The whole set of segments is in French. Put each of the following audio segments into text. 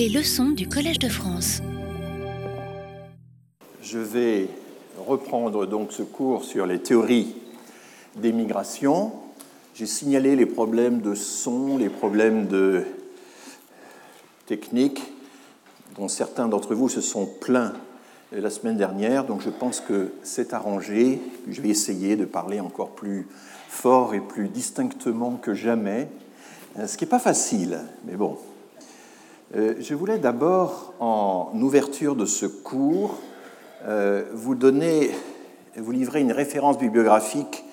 Les leçons du Collège de France. Je vais reprendre donc ce cours sur les théories des migrations. J'ai signalé les problèmes de son, les problèmes de technique, dont certains d'entre vous se sont plaints la semaine dernière, donc je pense que c'est arrangé. Je vais essayer de parler encore plus fort et plus distinctement que jamais, ce qui n'est pas facile, mais bon. Euh, je voulais d'abord, en ouverture de ce cours, euh, vous donner, vous livrer une référence bibliographique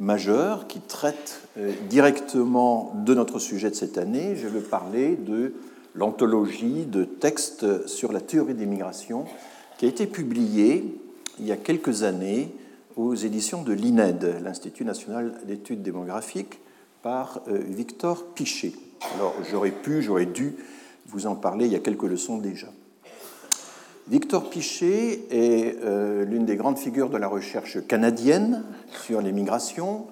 majeure qui traite euh, directement de notre sujet de cette année. Je veux parler de l'anthologie de textes sur la théorie des migrations qui a été publié il y a quelques années aux éditions de l'INED, l'Institut national d'études démographiques, par Victor Pichet. Alors j'aurais pu, j'aurais dû vous en parler il y a quelques leçons déjà. Victor Pichet est euh, l'une des grandes figures de la recherche canadienne sur les migrations,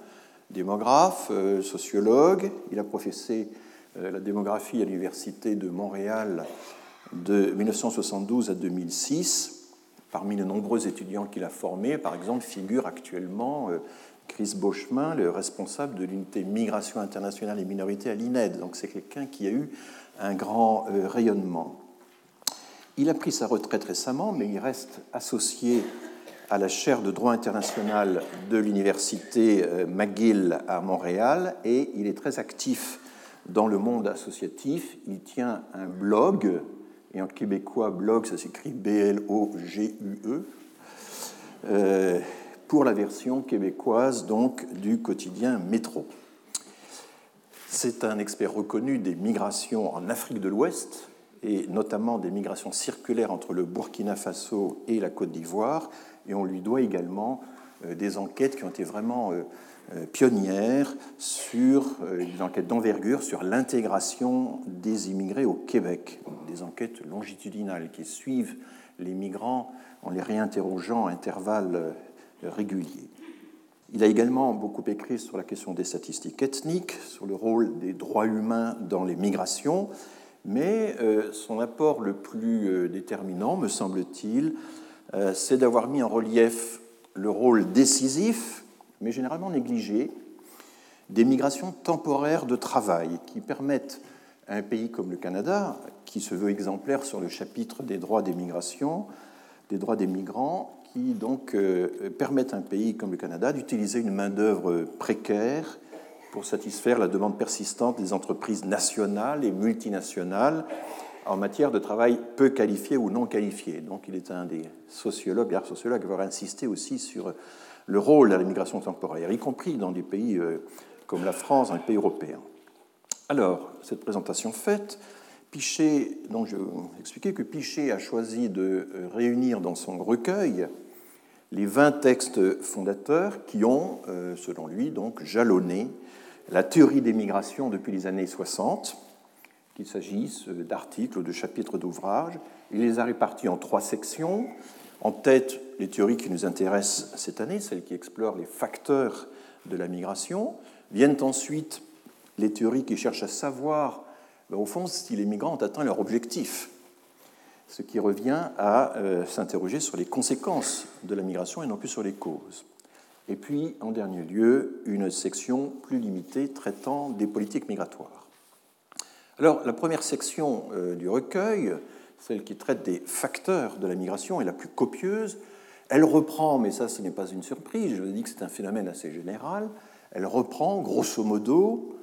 démographe, euh, sociologue. Il a professé la démographie à l'Université de Montréal de 1972 à 2006 Parmi les nombreux étudiants qu'il a formés, par exemple, figure actuellement euh, Chris Beauchemin, le responsable de l'unité migration internationale et minorité à l'INED. Donc c'est quelqu'un qui a eu un grand euh, rayonnement. Il a pris sa retraite récemment, mais il reste associé à la chaire de droit international de l'université euh, McGill à Montréal et il est très actif dans le monde associatif. Il tient un blog et en québécois, blog, ça s'écrit B-L-O-G-U-E, euh, pour la version québécoise donc du quotidien Métro. C'est un expert reconnu des migrations en Afrique de l'Ouest, et notamment des migrations circulaires entre le Burkina Faso et la Côte d'Ivoire, et on lui doit également euh, des enquêtes qui ont été vraiment euh, euh, pionnière sur des enquêtes d'envergure sur l'intégration des immigrés au Québec, des enquêtes longitudinales qui suivent les migrants en les réinterrogeant à intervalles réguliers. Il a également beaucoup écrit sur la question des statistiques ethniques, sur le rôle des droits humains dans les migrations, mais son apport le plus déterminant, me semble-t-il, c'est d'avoir mis en relief le rôle décisif mais généralement négligées, des migrations temporaires de travail qui permettent à un pays comme le Canada, qui se veut exemplaire sur le chapitre des droits des migrations, des droits des migrants, qui donc euh, permettent à un pays comme le Canada d'utiliser une main-d'œuvre précaire pour satisfaire la demande persistante des entreprises nationales et multinationales en matière de travail peu qualifié ou non qualifié. Donc il est un des sociologues, l'art sociologue, à avoir insisté aussi sur le rôle de l'immigration temporaire, y compris dans des pays euh, comme la France, les pays européens. Alors, cette présentation faite, Pichet, donc je vous expliquer que Pichet a choisi de euh, réunir dans son recueil les 20 textes fondateurs qui ont, euh, selon lui, donc jalonné la théorie des migrations depuis les années 60, qu'il s'agisse d'articles ou de chapitres d'ouvrages. Il les a répartis en trois sections. En tête, les théories qui nous intéressent cette année, celles qui explorent les facteurs de la migration. Viennent ensuite les théories qui cherchent à savoir, ben, au fond, si les migrants ont atteint leur objectif, ce qui revient à euh, s'interroger sur les conséquences de la migration et non plus sur les causes. Et puis, en dernier lieu, une section plus limitée traitant des politiques migratoires. Alors, la première section euh, du recueil celle qui traite des facteurs de la migration, est la plus copieuse. Elle reprend, mais ça ce n'est pas une surprise, je vous ai dit que c'est un phénomène assez général, elle reprend grosso modo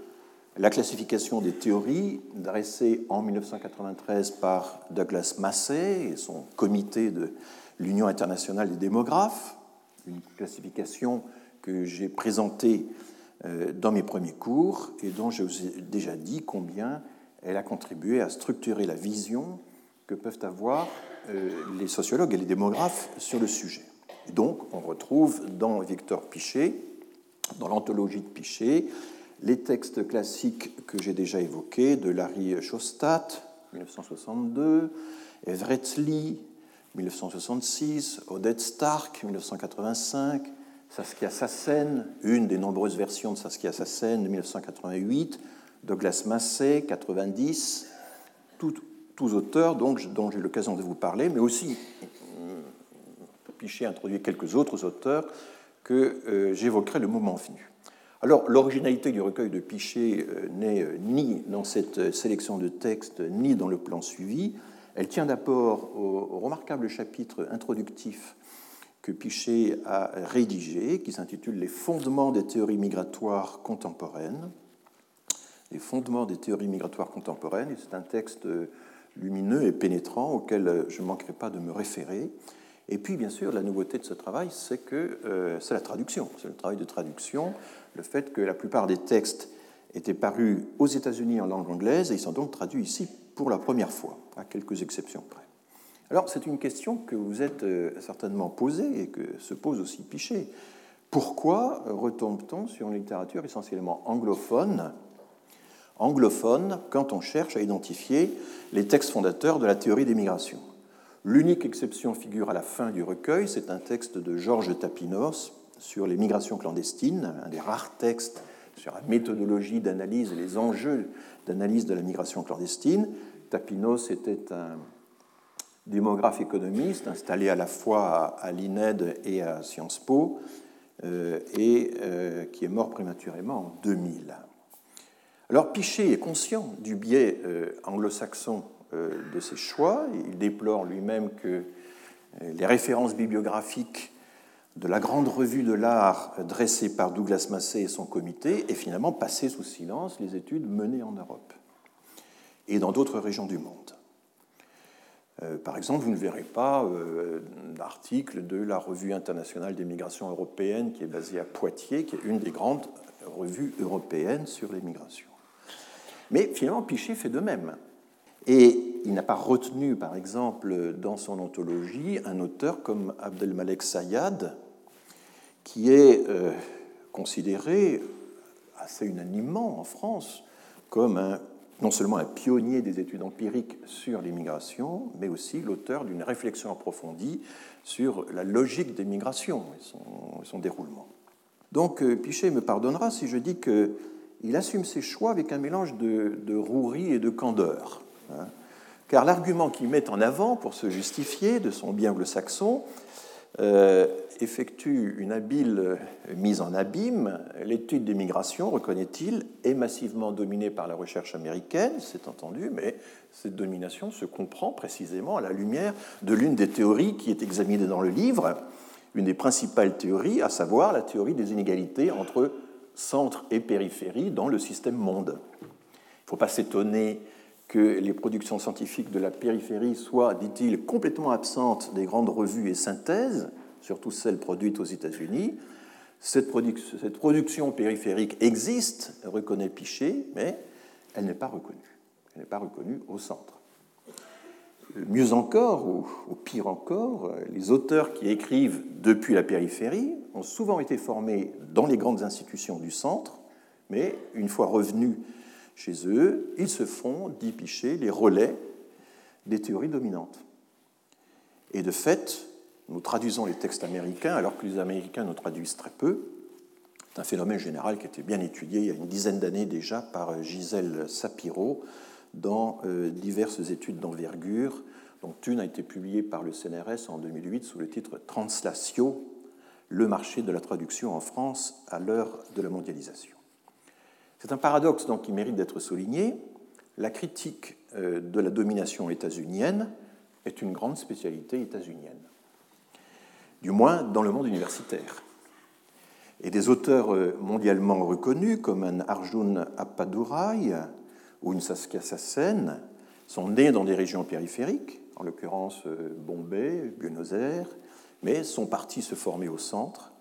la classification des théories dressée en 1993 par Douglas Massey et son comité de l'Union internationale des démographes, une classification que j'ai présentée euh, dans mes premiers cours et dont je vous ai déjà dit combien elle a contribué à structurer la vision que peuvent avoir euh, les sociologues et les démographes sur le sujet. donc, on retrouve dans Victor Pichet, dans l'anthologie de Pichet, les textes classiques que j'ai déjà évoqués de Larry Shostat, 1962, Everett Lee, 1966, Odette Stark, 1985, Saskia Sassen, une des nombreuses versions de Saskia Sassen de 1988, Douglas Massey, 90, tout, tous auteurs dont j'ai l'occasion de vous parler, mais aussi Pichet a introduit quelques autres auteurs que j'évoquerai le moment venu. Alors, l'originalité du recueil de Pichet n'est ni dans cette sélection de textes, ni dans le plan suivi. Elle tient d'abord au, remarquable chapitre introductif que Pichet a rédigé, qui s'intitule Les fondements des théories migratoires contemporaines. Les fondements des théories migratoires contemporaines, c'est un texte lumineux et pénétrant auquel je ne manquerai pas de me référer. Et puis, bien sûr, la nouveauté de ce travail, c'est que euh, c'est la traduction, c'est le travail de traduction, le fait que la plupart des textes étaient parus aux États-Unis en langue anglaise et ils sont donc traduits ici pour la première fois, à quelques exceptions près. Alors, c'est une question que vous êtes euh, certainement posée et que se pose aussi Pichet. Pourquoi retombe-t-on sur une littérature essentiellement anglophone, anglophone quand on cherche à identifier les textes fondateurs de la théorie des migrations? L'unique exception figure à la fin du recueil, c'est un texte de Georges Tapinos sur les migrations clandestines, un des rares textes sur la méthodologie d'analyse et les enjeux d'analyse de la migration clandestine. Tapinos était un démographe économiste installé à la fois à l'INED et à Sciences Po, euh, et euh, qui est mort prématurément en 2000. Alors Pichet est conscient du biais euh, anglo-saxon de ses choix. Il déplore lui-même que les références bibliographiques de la grande revue de l'art dressée par Douglas Massey et son comité aient finalement passé sous silence les études menées en Europe et dans d'autres régions du monde. Euh, par exemple, vous ne verrez pas euh, d'article de la Revue internationale des migrations européennes qui est basée à Poitiers, qui est une des grandes revues européennes sur les migrations. Mais finalement, Pichet fait de même. Et il n'a pas retenu, par exemple, dans son anthologie, un auteur comme Abdelmalek Sayad, qui est euh, considéré assez unanimement en France comme non seulement un pionnier des études empiriques sur l'immigration, mais aussi l'auteur d'une réflexion approfondie sur la logique des migrations et son, déroulement. Donc euh, Pichet me pardonnera si je dis qu'il assume ses choix avec un mélange de, rouerie et de candeur. Hein. car l'argument qu'il met en avant pour se justifier de son bien saxon euh, effectue une habile mise en abîme. L'étude des migrations, reconnaît-il, est massivement dominée par la recherche américaine, c'est entendu, mais cette domination se comprend précisément à la lumière de l'une des théories qui est examinée dans le livre, une des principales théories, à savoir la théorie des inégalités entre centre et périphérie dans le système monde. Il ne faut pas s'étonner que les productions scientifiques de la périphérie soient, dit-il, complètement absentes des grandes revues et synthèses, surtout celles produites aux États-Unis. Cette, production périphérique existe, reconnaît Pichet, mais elle n'est pas reconnue. Elle n'est pas reconnue au centre. Mieux encore, ou, ou, pire encore, les auteurs qui écrivent depuis la périphérie ont souvent été formés dans les grandes institutions du centre, mais une fois revenus chez eux, ils se font, dit Pichet, les relais des théories dominantes. Et de fait, nous traduisons les textes américains alors que les Américains nous traduisent très peu. C'est un phénomène général qui a été bien étudié il y a une dizaine d'années déjà par Gisèle Sapiro dans euh, diverses études d'envergure, dont une a été publiée par le CNRS en 2008 sous le titre Translatio, le marché de la traduction en France à l'heure de la mondialisation. C'est un paradoxe donc qui mérite d'être souligné. La critique euh, de la domination états-unienne est une grande spécialité états-unienne, du moins dans le monde universitaire. Et des auteurs euh, mondialement reconnus comme un Arjun Appadurai ou une Saskia Sassen sont nés dans des régions périphériques, en l'occurrence euh, Bombay, Buenos Aires, mais sont partis se former au centre.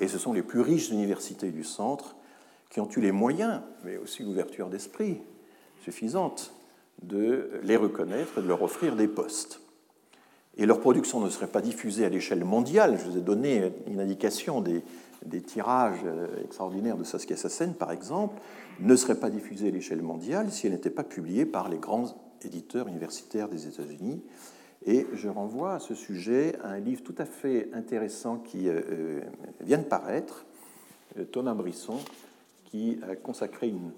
Et ce sont les plus riches universités du centre qui ont eu les moyens, mais aussi l'ouverture d'esprit suffisante, de les reconnaître et de leur offrir des postes. Et leur production ne serait pas diffusée à l'échelle mondiale. Je vous ai donné une indication des, tirages euh, extraordinaires de Saskia Sassen, par exemple, ne serait pas diffusée à l'échelle mondiale si elle n'était pas publiée par les grands éditeurs universitaires des États-Unis. Et je renvoie à ce sujet un livre tout à fait intéressant qui euh, euh, vient de paraître, Thomas Brisson, qui a consacré une,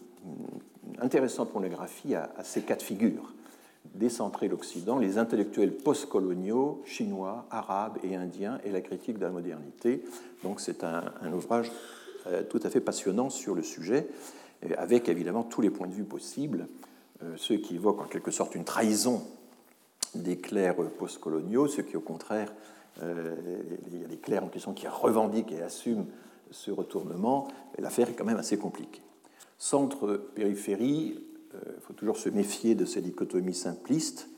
intéressante monographie à, ces cas de figure décentrer l'Occident, les intellectuels postcoloniaux, chinois, arabes et indiens et la critique de la modernité. Donc c'est un, ouvrage euh, tout à fait passionnant sur le sujet, avec évidemment tous les points de vue possibles, euh, ceux qui évoquent en quelque sorte une trahison des clercs postcoloniaux, ceux qui au contraire, euh, il y a des clercs en question qui revendiquent et assument ce retournement, l'affaire est quand même assez compliquée. Centre-périphérie, il euh, faut toujours se méfier de ces dichotomies simplistes.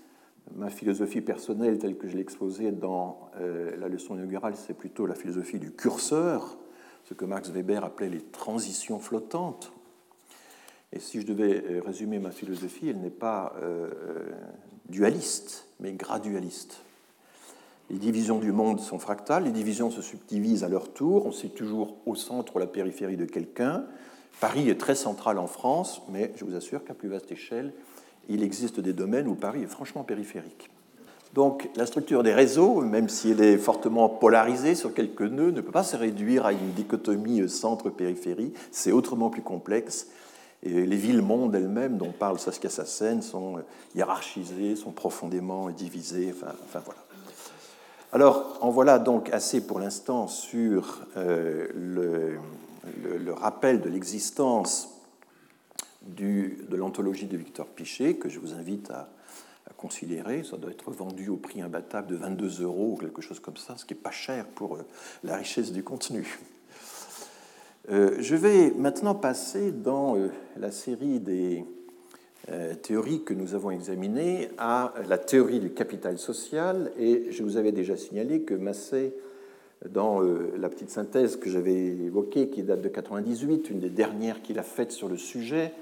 Ma philosophie personnelle, telle que je l'ai exposée dans euh, la leçon inaugurale, c'est plutôt la philosophie du curseur, ce que Max Weber appelait les transitions flottantes. Et si je devais euh, résumer ma philosophie, elle n'est pas dualiste, mais gradualiste. Les divisions du monde sont fractales, les divisions se subdivisent à leur tour, on sait toujours au centre ou à la périphérie de quelqu'un, Paris est très central en France, mais je vous assure qu'à plus vaste échelle, il existe des domaines où Paris est franchement périphérique. Donc la structure des réseaux, même si elle est fortement polarisée sur quelques nœuds, ne peut pas se réduire à une dichotomie centre-périphérie, c'est autrement plus complexe. Et les villes-mondes elles-mêmes, dont parle Saskia Sassen, sont hiérarchisées, sont profondément divisées, enfin voilà. Alors, en voilà donc assez pour l'instant sur euh, le, rappel de l'existence de l'anthologie de Victor Pichet, que je vous invite à, considérer. Ça doit être vendu au prix imbattable de 22 euros ou quelque chose comme ça, ce qui n'est pas cher pour euh, la richesse du contenu. Euh, je vais maintenant passer dans la série des théories que nous avons examinées à la théorie du capital social. Et je vous avais déjà signalé que Massé dans euh, la petite synthèse que j'avais évoquée, qui date de 98, une des dernières qu'il a faites sur le sujet,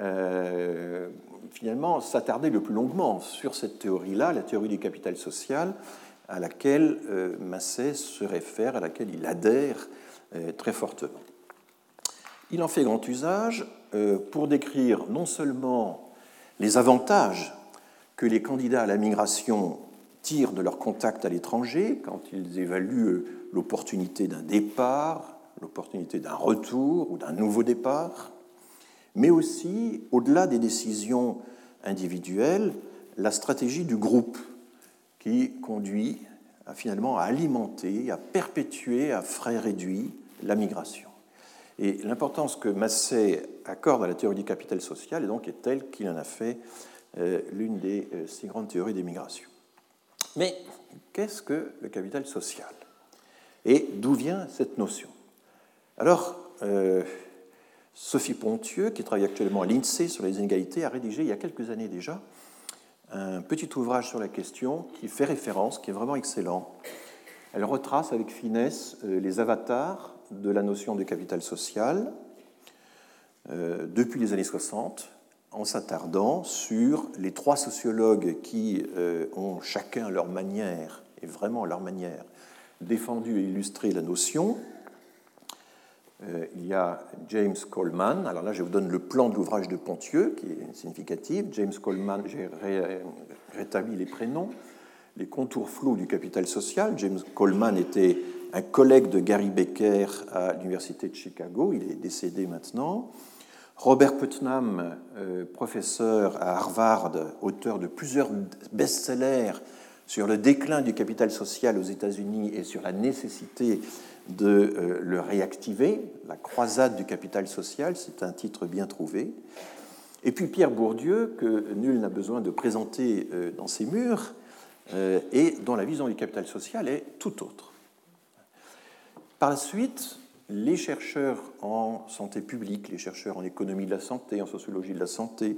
euh, finalement s'attarder le plus longuement sur cette théorie-là, la théorie du capital social, à laquelle euh, Massé se réfère, à laquelle il adhère très fortement. Il en fait grand usage pour décrire non seulement les avantages que les candidats à la migration tirent de leur contact à l'étranger quand ils évaluent l'opportunité d'un départ, l'opportunité d'un retour ou d'un nouveau départ, mais aussi, au-delà des décisions individuelles, la stratégie du groupe qui conduit finalement à alimenter, à perpétuer à frais réduits la migration. Et l'importance que Massé accorde à la théorie du capital social est donc est telle qu'il en a fait euh, l'une des euh, six grandes théories des migrations. Mais qu'est-ce que le capital social? Et d'où vient cette notion? Alors, euh, Sophie Pontieux, qui travaille actuellement à l'INSEE sur les inégalités, a rédigé il y a quelques années déjà un petit ouvrage sur la question qui fait référence, qui est vraiment excellent. Elle retrace avec finesse les avatars de la notion de capital social euh, depuis les années 60, en s'attardant sur les trois sociologues qui ont chacun leur manière, et vraiment leur manière, défendu et illustré la notion. Euh, il y a James Coleman. Alors là, je vous donne le plan de l'ouvrage de Pontieux, qui est significatif. James Coleman, j'ai rétabli les prénoms. Les contours flous du capital social. James Coleman était un collègue de Gary Becker à l'Université de Chicago. Il est décédé maintenant. Robert Putnam, euh, professeur à Harvard, auteur de plusieurs best-sellers sur le déclin du capital social aux États-Unis et sur la nécessité de euh, le réactiver, la croisade du capital social, c'est un titre bien trouvé. Et puis Pierre Bourdieu, que nul n'a besoin de présenter euh, dans ses murs, et dont la vision du capital social est tout autre. Par la suite, les chercheurs en santé publique, les chercheurs en économie de la santé, en sociologie de la santé,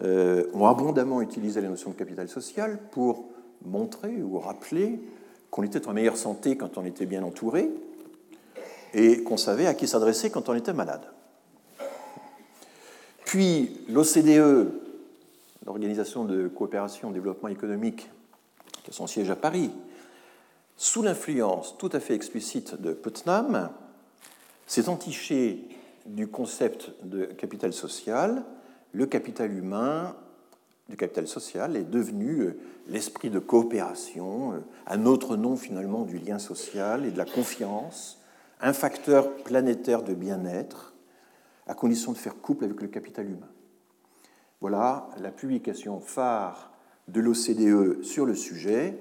ont abondamment utilisé la notion de capital social pour montrer ou rappeler qu'on était en meilleure santé quand on était bien entouré et qu'on savait à qui s'adresser quand on était malade. Puis l'OCDE, l'Organisation de coopération et développement économique, qui a son siège à Paris, sous l'influence tout à fait explicite de Putnam, s'est entiché du concept de capital social. Le capital humain du capital social est devenu euh, l'esprit de coopération, euh, un autre nom finalement du lien social et de la confiance, un facteur planétaire de bien-être, à condition de faire couple avec le capital humain. Voilà la publication phare de l'OCDE sur le sujet,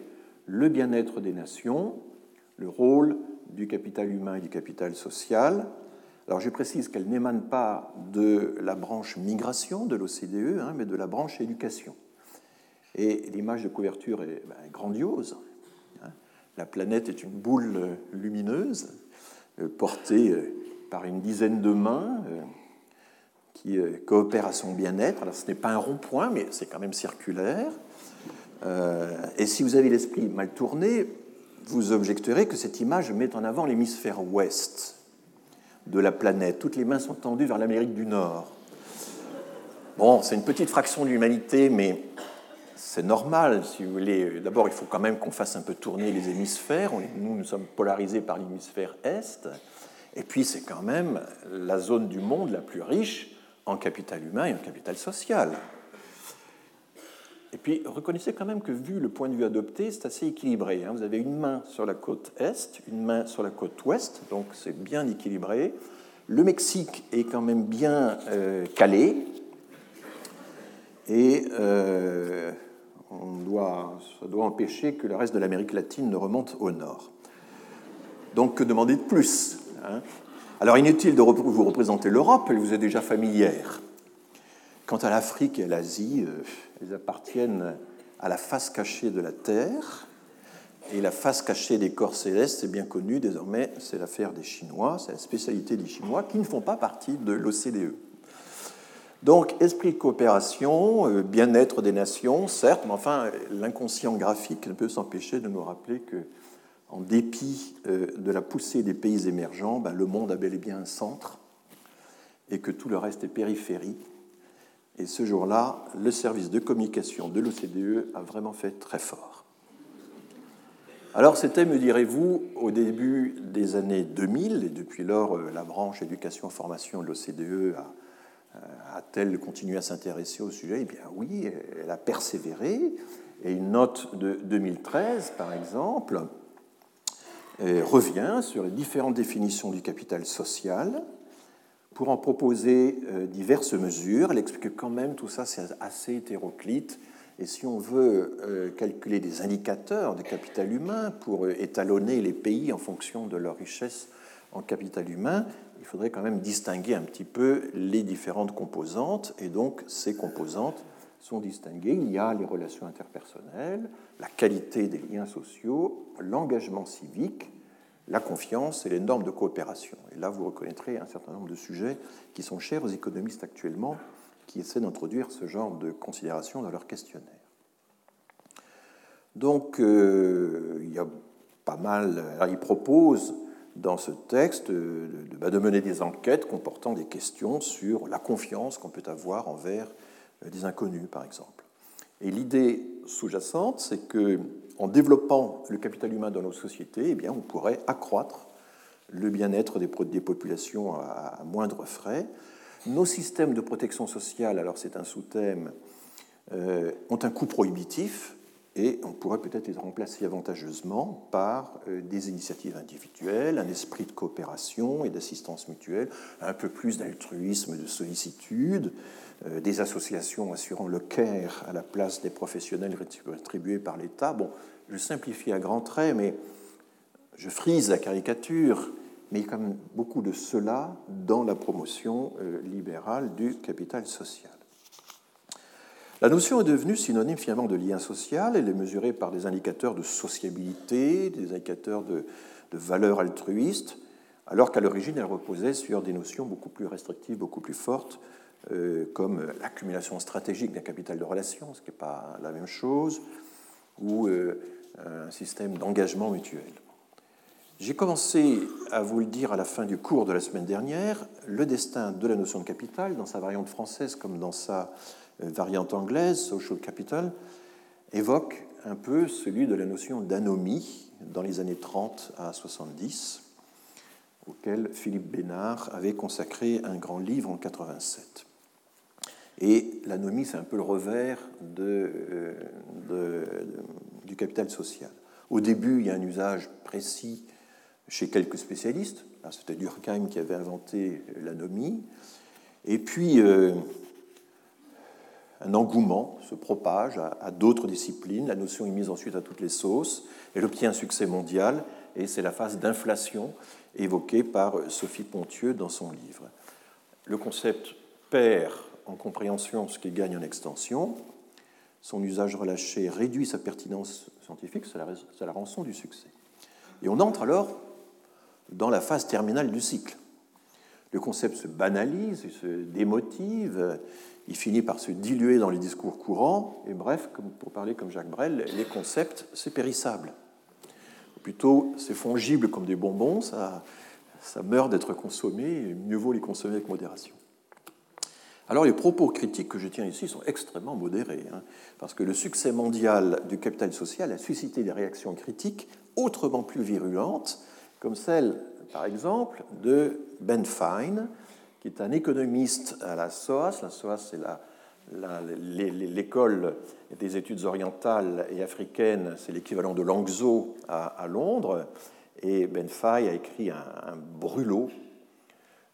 le bien-être des nations, le rôle du capital humain et du capital social. Alors je précise qu'elle n'émane pas de la branche migration de l'OCDE, hein, mais de la branche éducation. Et l'image de couverture est ben, grandiose. Hein. La planète est une boule lumineuse euh, portée euh, par une dizaine de mains euh, qui coopèrent à son bien-être. Alors ce n'est pas un rond-point, mais c'est quand même circulaire. Et si vous avez l'esprit mal tourné, vous objecterez que cette image met en avant l'hémisphère ouest de la planète. Toutes les mains sont tendues vers l'Amérique du Nord. Bon, c'est une petite fraction de l'humanité, mais c'est normal, si vous voulez. D'abord, il faut quand même qu'on fasse un peu tourner les hémisphères. Nous, nous sommes polarisés par l'hémisphère Est. Et puis, c'est quand même la zone du monde la plus riche en capital humain et en capital social. Et puis, reconnaissez quand même que, vu le point de vue adopté, c'est assez équilibré. Hein. Vous avez une main sur la côte est, une main sur la côte ouest, donc c'est bien équilibré. Le Mexique est quand même bien euh, calé. Et euh, on doit, ça doit empêcher que le reste de l'Amérique latine ne remonte au nord. Donc, que demander de plus hein? Alors, inutile de vous représenter l'Europe, elle vous est déjà familière. Quant à l'Afrique et l'Asie, euh, elles appartiennent à la face cachée de la Terre. Et la face cachée des corps célestes est bien connue désormais, c'est l'affaire des Chinois, c'est la spécialité des Chinois qui ne font pas partie de l'OCDE. Donc, esprit de coopération, euh, bien-être des nations, certes, mais enfin, l'inconscient graphique ne peut s'empêcher de nous rappeler que, en dépit euh, de la poussée des pays émergents, ben, le monde a bel et bien un centre et que tout le reste est périphérie. Et ce jour-là, le service de communication de l'OCDE a vraiment fait très fort. Alors c'était, me direz-vous, au début des années 2000, et depuis lors, euh, la branche éducation-formation de l'OCDE euh, a-t-elle continué à s'intéresser au sujet? Eh bien oui, elle a persévéré. Et une note de 2013, par exemple, euh, revient sur les différentes définitions du capital social pour en proposer euh, diverses mesures. Elle explique que quand même tout ça c'est assez hétéroclite. Et si on veut calculer des indicateurs de capital humain pour étalonner les pays en fonction de leur richesse en capital humain, il faudrait quand même distinguer un petit peu les différentes composantes, et donc ces composantes sont distinguées. Il y a les relations interpersonnelles, la qualité des liens sociaux, l'engagement civique, la confiance et les normes de coopération. Et là, vous reconnaîtrez un certain nombre de sujets qui sont chers aux économistes actuellement, qui essaient d'introduire ce genre de considérations dans leur questionnaire. Donc, euh, il y a pas mal. Alors, ils proposent dans ce texte bah, de, mener des enquêtes comportant des questions sur la confiance qu'on peut avoir envers euh, des inconnus, par exemple. Et l'idée sous-jacente, c'est que en développant le capital humain dans nos sociétés, eh bien, on pourrait accroître le bien-être des, populations à, moindre frais. Nos systèmes de protection sociale, alors c'est un sous-thème, euh, ont un coût prohibitif, et on pourrait peut-être les remplacer avantageusement par euh, des initiatives individuelles, un esprit de coopération et d'assistance mutuelle, un peu plus d'altruisme, de sollicitude, des associations assurant le care à la place des professionnels rétribués par l'État. Bon, je simplifie à grands traits, mais je frise la caricature, mais il y a quand même beaucoup de cela dans la promotion euh, libérale du capital social. La notion est devenue synonyme finalement de lien social. Elle est mesurée par des indicateurs de sociabilité, des indicateurs de, valeur altruiste, alors qu'à l'origine, elle reposait sur des notions beaucoup plus restrictives, beaucoup plus fortes, euh, comme l'accumulation stratégique d'un capital de relation, ce qui n'est pas la même chose, ou euh, un système d'engagement mutuel. J'ai commencé à vous le dire à la fin du cours de la semaine dernière, le destin de la notion de capital, dans sa variante française comme dans sa euh, variante anglaise, social capital, évoque un peu celui de la notion d'anomie dans les années 30 à 70, auquel Philippe Bénard avait consacré un grand livre en 87. Et l'anomie, c'est un peu le revers euh, du capital social. Au début, il y a un usage précis chez quelques spécialistes. C'était Durkheim qui avait inventé l'anomie. Et puis, euh, un engouement se propage à, d'autres disciplines, la notion est mise ensuite à toutes les sauces, elle obtient un succès mondial, et c'est la phase d'inflation évoquée par Sophie Pontieux dans son livre. Le concept perd en compréhension ce qu'il gagne en extension, son usage relâché réduit sa pertinence scientifique, c'est la, rançon du succès. Et on entre alors dans la phase terminale du cycle. Le concept se banalise, il se démotive, il finit par se diluer dans les discours courants, et bref, pour parler comme Jacques Brel, les concepts, c'est périssable. Plutôt, c'est fongible comme des bonbons, ça, ça meurt d'être consommé, et mieux vaut les consommer avec modération. Alors les propos critiques que je tiens ici sont extrêmement modérés, hein, parce que le succès mondial du capital social a suscité des réactions critiques autrement plus virulentes, comme celle, par exemple, de Ben Fine, qui est un économiste à la SOAS. La SOAS, c'est l'école des études orientales et africaines, c'est l'équivalent de l'ANGZO à, Londres. Et Ben Fine a écrit un, brûlot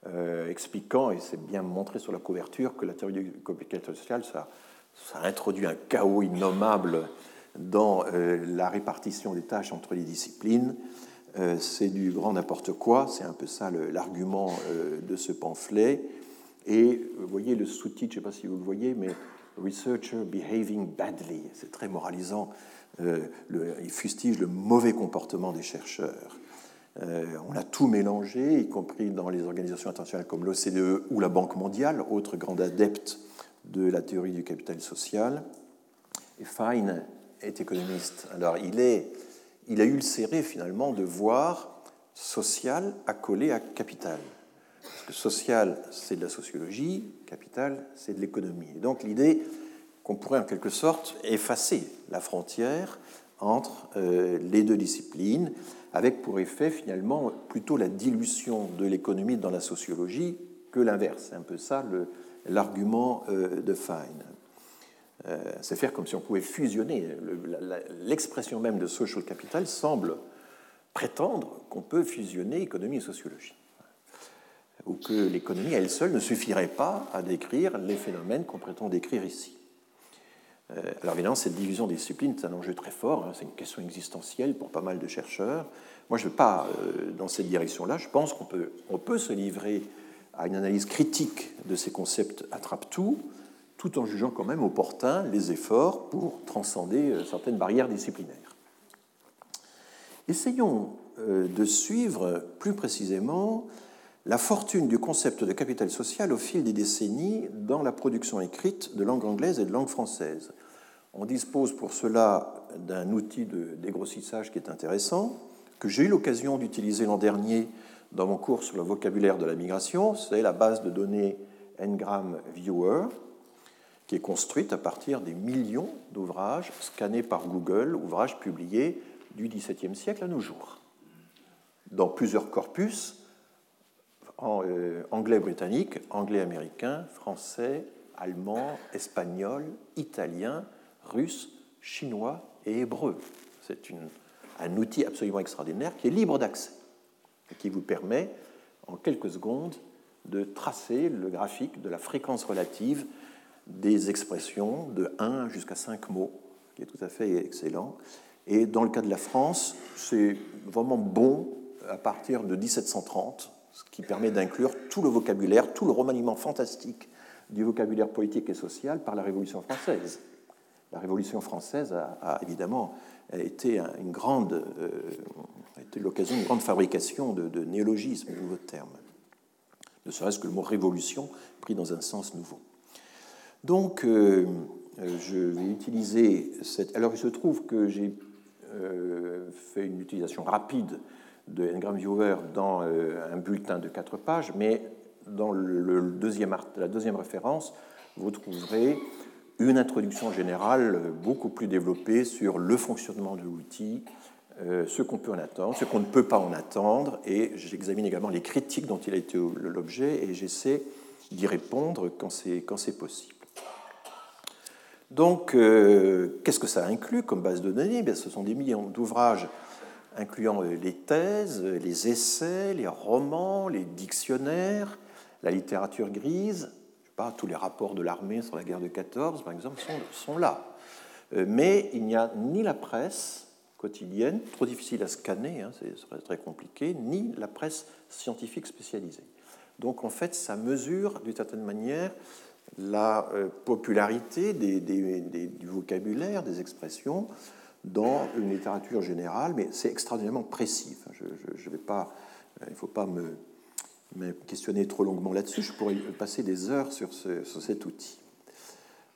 euh, expliquant, et c'est bien montré sur la couverture, que la théorie du capital social, ça, introduit un chaos innommable dans euh, la répartition des tâches entre les disciplines. Euh, c'est du grand n'importe quoi, c'est un peu ça l'argument de ce pamphlet. Et vous voyez le sous-titre, je ne sais pas si vous le voyez, mais Researcher Behaving Badly, c'est très moralisant. il fustige le mauvais comportement des chercheurs. On a tout mélangé, y compris dans les organisations internationales comme l'OCDE ou la Banque mondiale, autre grande adepte de la théorie du capital social. Et Fine est économiste. Alors, il a ulcéré finalement de voir social accolé à capital. Parce que social, c'est de la sociologie, capital, c'est de l'économie. Et donc, l'idée qu'on pourrait en quelque sorte effacer la frontière entre euh, les deux disciplines, avec pour effet finalement plutôt la dilution de l'économie dans la sociologie que l'inverse. C'est un peu ça l'argument euh, de Fine. Euh, c'est faire comme si on pouvait fusionner. L'expression même de social capital semble prétendre qu'on peut fusionner économie et sociologie. Ou que l'économie, elle seule, ne suffirait pas à décrire les phénomènes qu'on prétend décrire ici. Euh, alors évidemment, cette division des disciplines, c'est un enjeu très fort, hein, c'est une question existentielle pour pas mal de chercheurs. Moi, je ne vais pas euh, dans cette direction-là. Je pense qu'on peut, on peut se livrer à une analyse critique de ces concepts attrape-tout, tout en jugeant quand même opportun les efforts pour transcender euh, certaines barrières disciplinaires. Essayons de suivre plus précisément la fortune du concept de capital social au fil des décennies dans la production écrite de langue anglaise et de langue française. On dispose pour cela d'un outil de dégrossissage qui est intéressant, que j'ai eu l'occasion d'utiliser l'an dernier dans mon cours sur le vocabulaire de la migration. C'est la base de données Ngram Viewer, qui est construite à partir des millions d'ouvrages scannés par Google, ouvrages publiés du XVIIe siècle à nos jours, dans plusieurs corpus, euh, anglais-britannique, anglais-américain, français, allemand, espagnol, italien, russe, chinois et hébreu. C'est un outil absolument extraordinaire qui est libre d'accès et qui vous permet, en quelques secondes, de tracer le graphique de la fréquence relative des expressions de 1 jusqu'à 5 mots, qui est tout à fait excellent. Et dans le cas de la France, c'est vraiment bon à partir de 1730, ce qui permet d'inclure tout le vocabulaire, tout le remaniement fantastique du vocabulaire politique et social par la Révolution française. La Révolution française a, évidemment été une grande, euh, l'occasion d'une grande fabrication de, de néologismes, de nouveaux termes. Ne serait-ce que le mot révolution pris dans un sens nouveau. Donc, euh, euh, je vais utiliser cette. Alors, il se trouve que j'ai euh, fait une utilisation rapide de Ngram Viewer dans un bulletin de quatre pages, mais dans le deuxième, la deuxième référence, vous trouverez une introduction générale beaucoup plus développée sur le fonctionnement de l'outil, ce qu'on peut en attendre, ce qu'on ne peut pas en attendre, et j'examine également les critiques dont il a été l'objet, et j'essaie d'y répondre quand c'est possible. Donc, euh, qu'est-ce que ça inclut comme base de données? Ce sont des millions d'ouvrages incluant euh, les thèses, les essais, les romans, les dictionnaires, la littérature grise. Tous les rapports de l'armée sur la guerre de 14, par exemple, sont, là. Euh, mais il n'y a ni la presse quotidienne, trop difficile à scanner, hein, c'est très compliqué, ni la presse scientifique spécialisée. Donc en fait, ça mesure d'une certaine manière la euh, popularité du vocabulaire, des expressions dans une littérature générale, mais c'est extraordinairement précis. je, vais pas, euh, il ne faut pas me, questionner trop longuement là-dessus, je pourrais passer des heures sur, cet outil.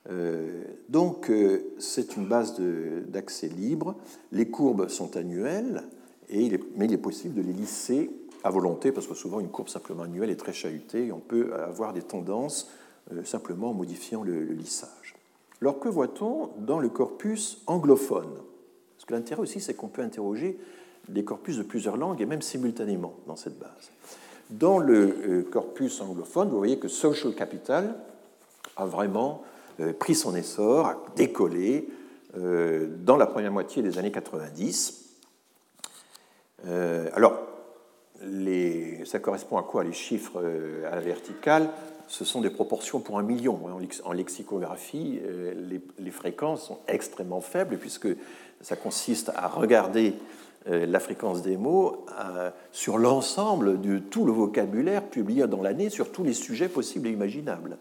Euh, donc, c'est une base d'accès libre. Les courbes sont annuelles, et mais il est possible de les lisser à volonté, parce que souvent une courbe simplement annuelle est très chahutée, et on peut avoir des tendances euh, simplement en modifiant le, lissage. Alors que voit-on dans le corpus anglophone? Parce que l'intérêt aussi, c'est qu'on peut interroger des corpus de plusieurs langues et même simultanément dans cette base. Dans le euh, corpus anglophone, vous voyez que Social Capital a vraiment euh, pris son essor, a décollé dans la première moitié des années 90. Alors, ça correspond à quoi les chiffres à la verticale? Ce sont des proportions pour un million. En lexicographie, euh, les, fréquences sont extrêmement faibles puisque ça consiste à regarder euh, la fréquence des mots euh, sur l'ensemble de tout le vocabulaire publié dans l'année sur tous les sujets possibles et imaginables.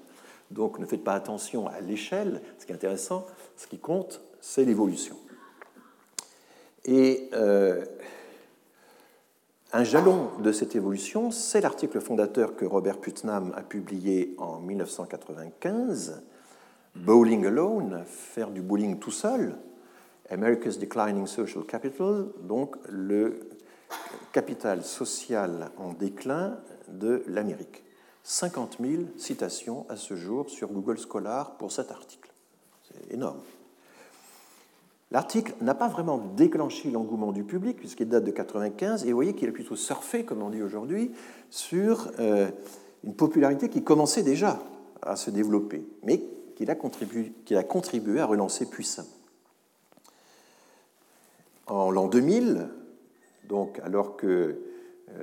Donc ne faites pas attention à l'échelle, ce qui est intéressant, ce qui compte, c'est l'évolution. Et un jalon de cette évolution, c'est l'article fondateur que Robert Putnam a publié en 1995, Bowling Alone, faire du bowling tout seul, America's Declining Social Capital, donc le capital social en déclin de l'Amérique. 50 000 citations à ce jour sur Google Scholar pour cet article. C'est énorme. L'article n'a pas vraiment déclenché l'engouement du public, puisqu'il date de 1995, et vous voyez qu'il a plutôt surfé, comme on dit aujourd'hui, sur euh, une popularité qui commençait déjà à se développer, mais qu'il a, a contribué à relancer puissamment. En l'an 2000, donc alors que euh,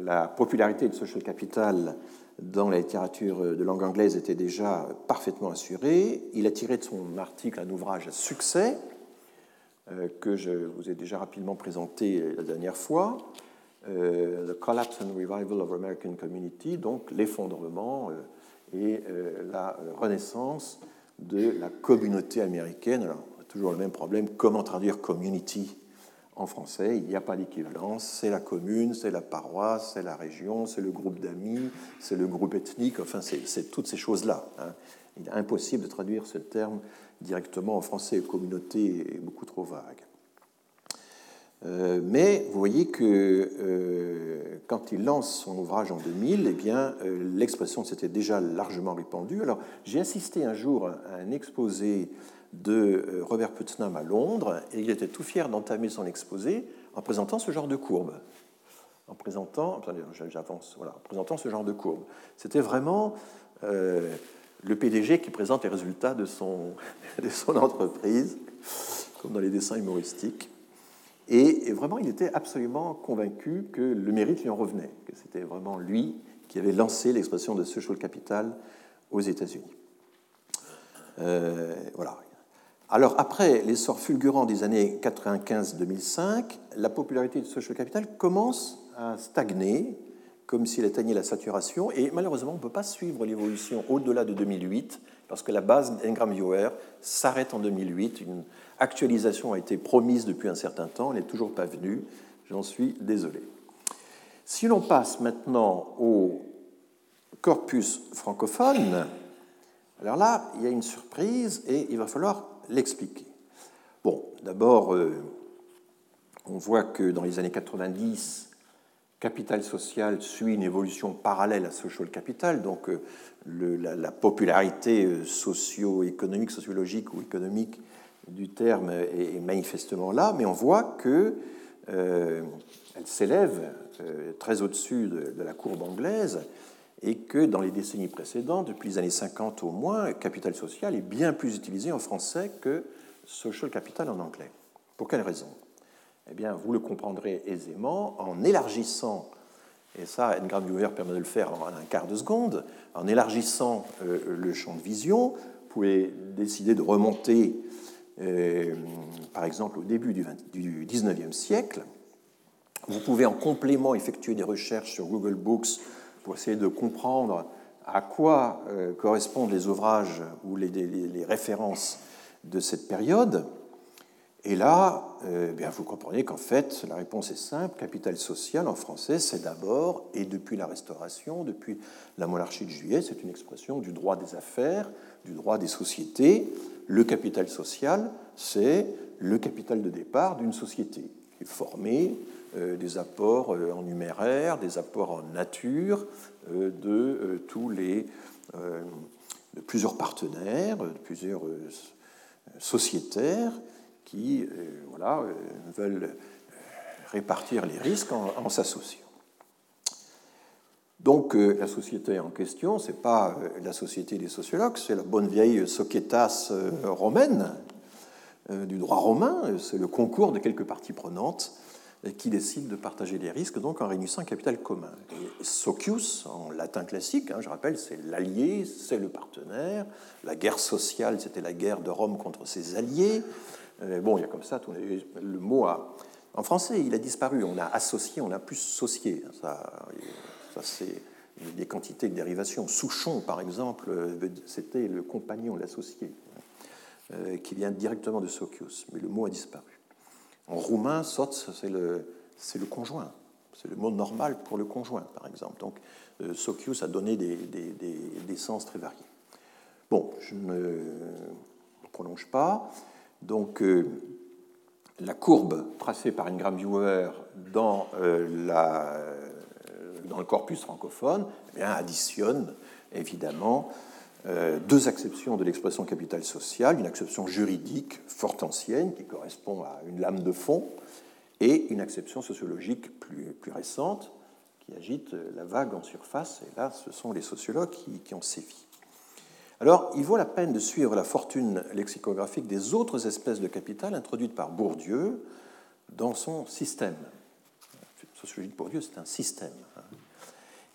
la popularité de Social Capital dans la littérature de langue anglaise était déjà parfaitement assurée, il a tiré de son article un ouvrage à succès euh, que je vous ai déjà rapidement présenté la dernière fois, euh, The Collapse and Revival of American Community, donc l'effondrement euh, et la renaissance de la communauté américaine. Alors, toujours le même problème, comment traduire community? En français Il n'y a pas d'équivalence, c'est la commune, c'est la paroisse, c'est la région, c'est le groupe d'amis, c'est le groupe ethnique, enfin c'est toutes ces choses-là. Hein. Il est impossible de traduire ce terme directement en français. Communauté est beaucoup trop vague. Euh, mais vous voyez que euh, quand il lance son ouvrage en 2000, eh euh, l'expression s'était déjà largement répandue. Alors, j'ai assisté un jour à un exposé de Robert Putnam à Londres, et il était tout fier d'entamer son exposé en présentant ce genre de courbe. En présentant, j'avance, voilà, en présentant ce genre de courbe. C'était vraiment le PDG qui présente les résultats de son, de son entreprise, comme dans les dessins humoristiques. Et, vraiment, il était absolument convaincu que le mérite lui en revenait, que c'était vraiment lui qui avait lancé l'expression de social capital aux États-Unis. Euh, voilà. Alors, après l'essor fulgurant des années 95-2005, la popularité du social capital commence à stagner comme s'il atteignait la saturation. Et malheureusement, on ne peut pas suivre l'évolution au-delà de 2008, parce que la base d'Engram Viewer s'arrête en 2008. Une actualisation a été promise depuis un certain temps, elle n'est toujours pas venue. J'en suis désolé. Si l'on passe maintenant au corpus francophone, alors là, il y a une surprise et il va falloir l'expliquer. Bon, d'abord, euh, on voit que dans les années 90, capital social suit une évolution parallèle à social capital, donc euh, la, popularité euh, socio-économique, sociologique ou économique du terme est, manifestement là, mais on voit qu'elle euh, s'élève très au-dessus de, la courbe anglaise et que dans les décennies précédentes, depuis les années 50 au moins, capital social est bien plus utilisé en français que social capital en anglais. Pour quelle raison? Eh bien, vous le comprendrez aisément en élargissant Et ça, Edgar Dewey permet de le faire en un quart de seconde. En élargissant euh, le champ de vision, vous pouvez décider de remonter, euh, par exemple, au début du, 19e siècle. Vous pouvez en complément effectuer des recherches sur Google Books pour essayer de comprendre à quoi euh, correspondent les ouvrages ou les références de cette période. Et là, euh, bien, vous comprenez qu'en fait, la réponse est simple. Capital social en français, c'est d'abord, et depuis la Restauration, depuis la monarchie de Juillet, c'est une expression du droit des affaires, du droit des sociétés. Le capital social, c'est le capital de départ d'une société qui est formé euh, des apports euh, en numéraire, des apports en nature de tous les de plusieurs partenaires, de plusieurs sociétaires qui euh, voilà, euh, veulent euh, répartir les risques en, s'associant. Donc la société en question, ce n'est pas la société des sociologues, c'est la bonne vieille societas romaine du droit romain, c'est le concours de quelques parties prenantes qui décident de partager les risques donc en réunissant un capital commun. socius, en latin classique, hein, je rappelle, c'est l'allié, c'est le partenaire. La guerre sociale, c'était la guerre de Rome contre ses alliés. Euh, bon, il y a comme ça, le mot a. En français, il a disparu. On a associé, on a plus socié. Ça, ça c'est des quantités de dérivations. Souchon, par exemple, c'était le compagnon, l'associé, euh, qui vient directement de Socius, mais le mot a disparu. En roumain, sots, c'est le, le conjoint. C'est le mot normal pour le conjoint, par exemple. Donc, euh, Socius a donné des, des, des, sens très variés. Bon, je ne prolonge pas. Donc, euh, la courbe tracée par Ingram Viewer dans, euh, la, dans le corpus francophone eh bien, additionne évidemment deux acceptions de l'expression capital social, une acception juridique fort ancienne qui correspond à une lame de fond, et une acception sociologique plus, récente qui agite la vague en surface, et là ce sont les sociologues qui, qui ont sévi. Alors, il vaut la peine de suivre la fortune lexicographique des autres espèces de capital introduites par Bourdieu dans son système. La sociologie de Bourdieu, c'est un système.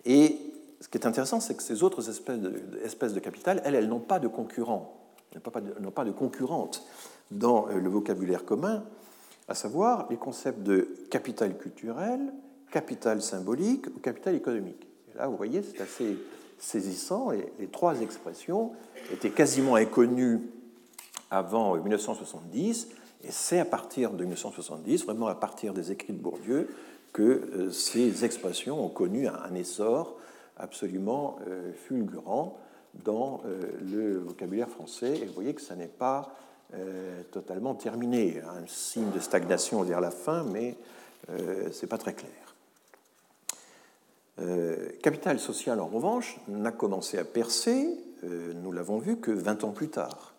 Et ce qui est intéressant, c'est que ces autres espèces de, espèces capital, elles, elles n'ont pas de concurrents, n'ont pas de concurrentes dans euh, le vocabulaire commun, à savoir les concepts de capital culturel, capital symbolique ou capital économique. Et là, vous voyez, c'est assez saisissant. Les trois expressions étaient quasiment inconnues avant 1970, et c'est à partir de 1970, vraiment à partir des écrits de Bourdieu, que euh, ces expressions ont connu un essor absolument euh, fulgurant dans euh, le vocabulaire français. Et vous voyez que ça n'est pas totalement terminé. Un signe de stagnation vers la fin, mais ce n'est pas très clair. Euh, capital social, en revanche, n'a commencé à percer, euh, nous l'avons vu, que 20 ans plus tard,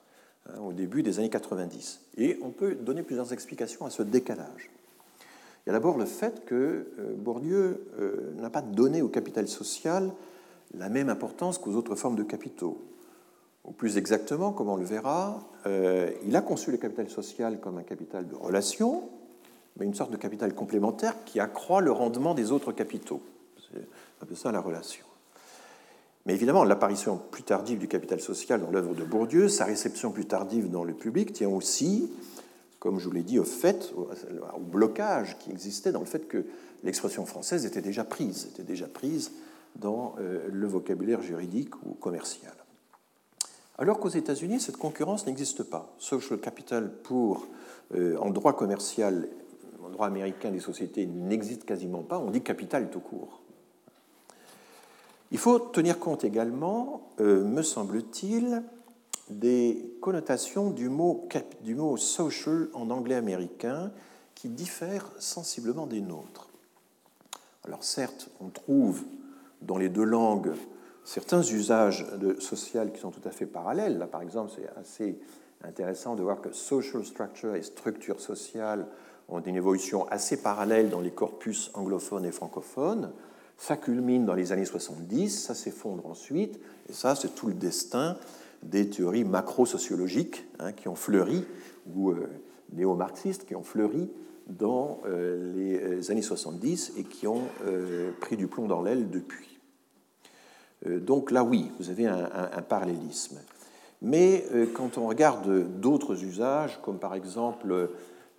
hein, au début des années 90. Et on peut donner plusieurs explications à ce décalage. Il y a d'abord le fait que euh, Bourdieu n'a pas donné au capital social la même importance qu'aux autres formes de capitaux. Ou plus exactement, comme on le verra, il a conçu le capital social comme un capital de relation, mais une sorte de capital complémentaire qui accroît le rendement des autres capitaux. C'est un peu ça la relation. Mais évidemment, l'apparition plus tardive du capital social dans l'œuvre de Bourdieu, sa réception plus tardive dans le public, tient aussi, comme je vous l'ai dit, au fait, au blocage qui existait dans le fait que l'expression française était déjà prise, était déjà prise dans euh, le vocabulaire juridique ou commercial. Alors qu'aux États-Unis, cette concurrence n'existe pas. Social capital pour, euh, en droit commercial, en droit américain des sociétés, n'existe quasiment pas. On dit capital tout court. Il faut tenir compte également, euh, me semble-t-il, des connotations du mot, du mot social en anglais américain qui diffèrent sensiblement des nôtres. Alors certes, on trouve dans les deux langues certains usages de social qui sont tout à fait parallèles. Là, par exemple, c'est assez intéressant de voir que social structure et structure sociale ont une évolution assez parallèle dans les corpus anglophones et francophones. Ça culmine dans les années 70, ça s'effondre ensuite, et ça, c'est tout le destin des théories macro-sociologiques hein, qui ont fleuri, où euh, néo-marxistes qui ont fleuri dans les années 70 et qui ont pris du plomb dans l'aile depuis. Donc là, oui, vous avez un, parallélisme. Mais quand on regarde d'autres usages, comme par exemple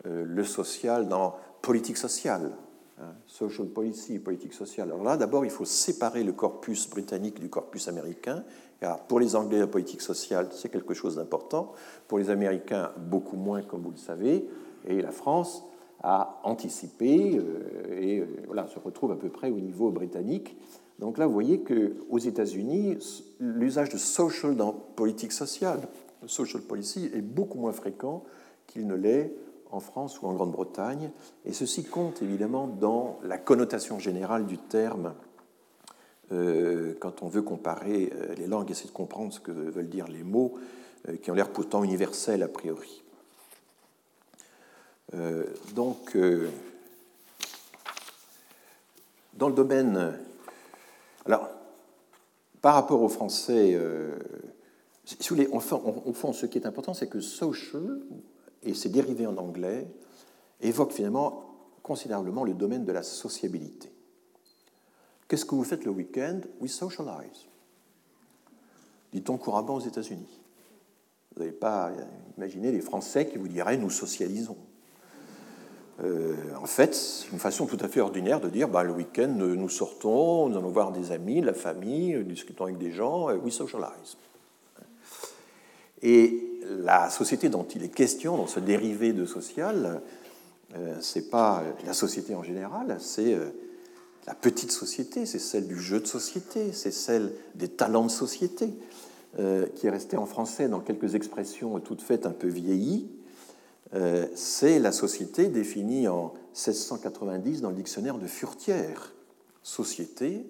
le social dans politique sociale, Hein, social policy, politique sociale. Alors là, d'abord, il faut séparer le corpus britannique du corpus américain. Pour les Anglais, la politique sociale, c'est quelque chose d'important. Pour les Américains, beaucoup moins, comme vous le savez. Et la France a anticipé euh, et euh, se retrouve à peu près au niveau britannique. Donc là, vous voyez qu'aux États-Unis, l'usage de social dans politique sociale, social policy, est beaucoup moins fréquent qu'il ne l'est en France ou en Grande-Bretagne, et ceci compte évidemment dans la connotation générale du terme quand on veut comparer euh, les langues, essayer de comprendre ce que veulent dire les mots euh, qui ont l'air pourtant universels a priori. donc, dans le domaine. Alors, par rapport aux Français, au fond, ce qui est important, c'est que social, et ses dérivés en anglais évoquent finalement considérablement le domaine de la sociabilité. Qu'est-ce que vous faites le week-end? We socialize. Dit-on couramment aux États-Unis. Vous n'avez pas imaginé les Français qui vous diraient nous socialisons. Euh, en fait, c'est une façon tout à fait ordinaire de dire bah, le week-end, nous sortons, nous allons voir des amis, la famille, nous discutons avec des gens, we socialize. Et la société dont il est question dans ce dérivé de social, euh, ce n'est pas la société en général, c'est euh, la petite société, c'est celle du jeu de société, c'est celle des talents de société, euh, qui est restée en français dans quelques expressions toutes faites un peu vieillies. c'est la société définie en 1690 dans le dictionnaire de Furtière. Société,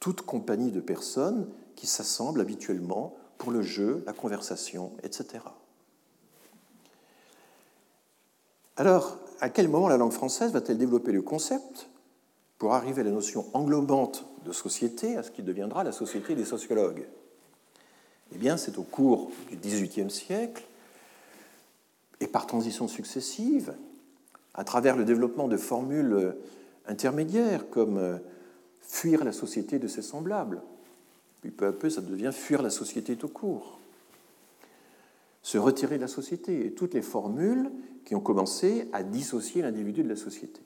toute compagnie de personnes qui s'assemblent habituellement pour le jeu, la conversation, etc. Alors, à quel moment la langue française va-t-elle développer le concept? Pour arriver à la notion englobante de société, à ce qui deviendra la société des sociologues Eh bien, c'est au cours du XVIIIe siècle, et par transitions successives, à travers le développement de formules intermédiaires comme fuir la société de ses semblables, puis peu à peu, ça devient fuir la société tout court, se retirer de la société, et toutes les formules qui ont commencé à dissocier l'individu de la société.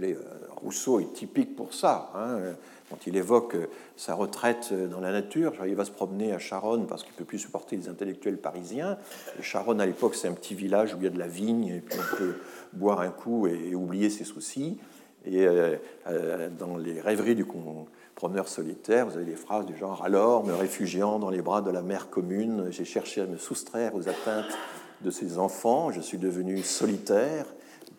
Euh, Rousseau est typique pour ça. Hein, quand il évoque euh, sa retraite dans la nature, il va se promener à Charonne parce qu'il ne peut plus supporter les intellectuels parisiens. Charonne, à l'époque, c'est un petit village où il y a de la vigne, et puis on peut boire un coup et, oublier ses soucis. Et euh, dans les rêveries du, promeneur solitaire, vous avez des phrases du genre Alors, me réfugiant dans les bras de la mère commune, j'ai cherché à me soustraire aux atteintes de ses enfants, je suis devenu solitaire,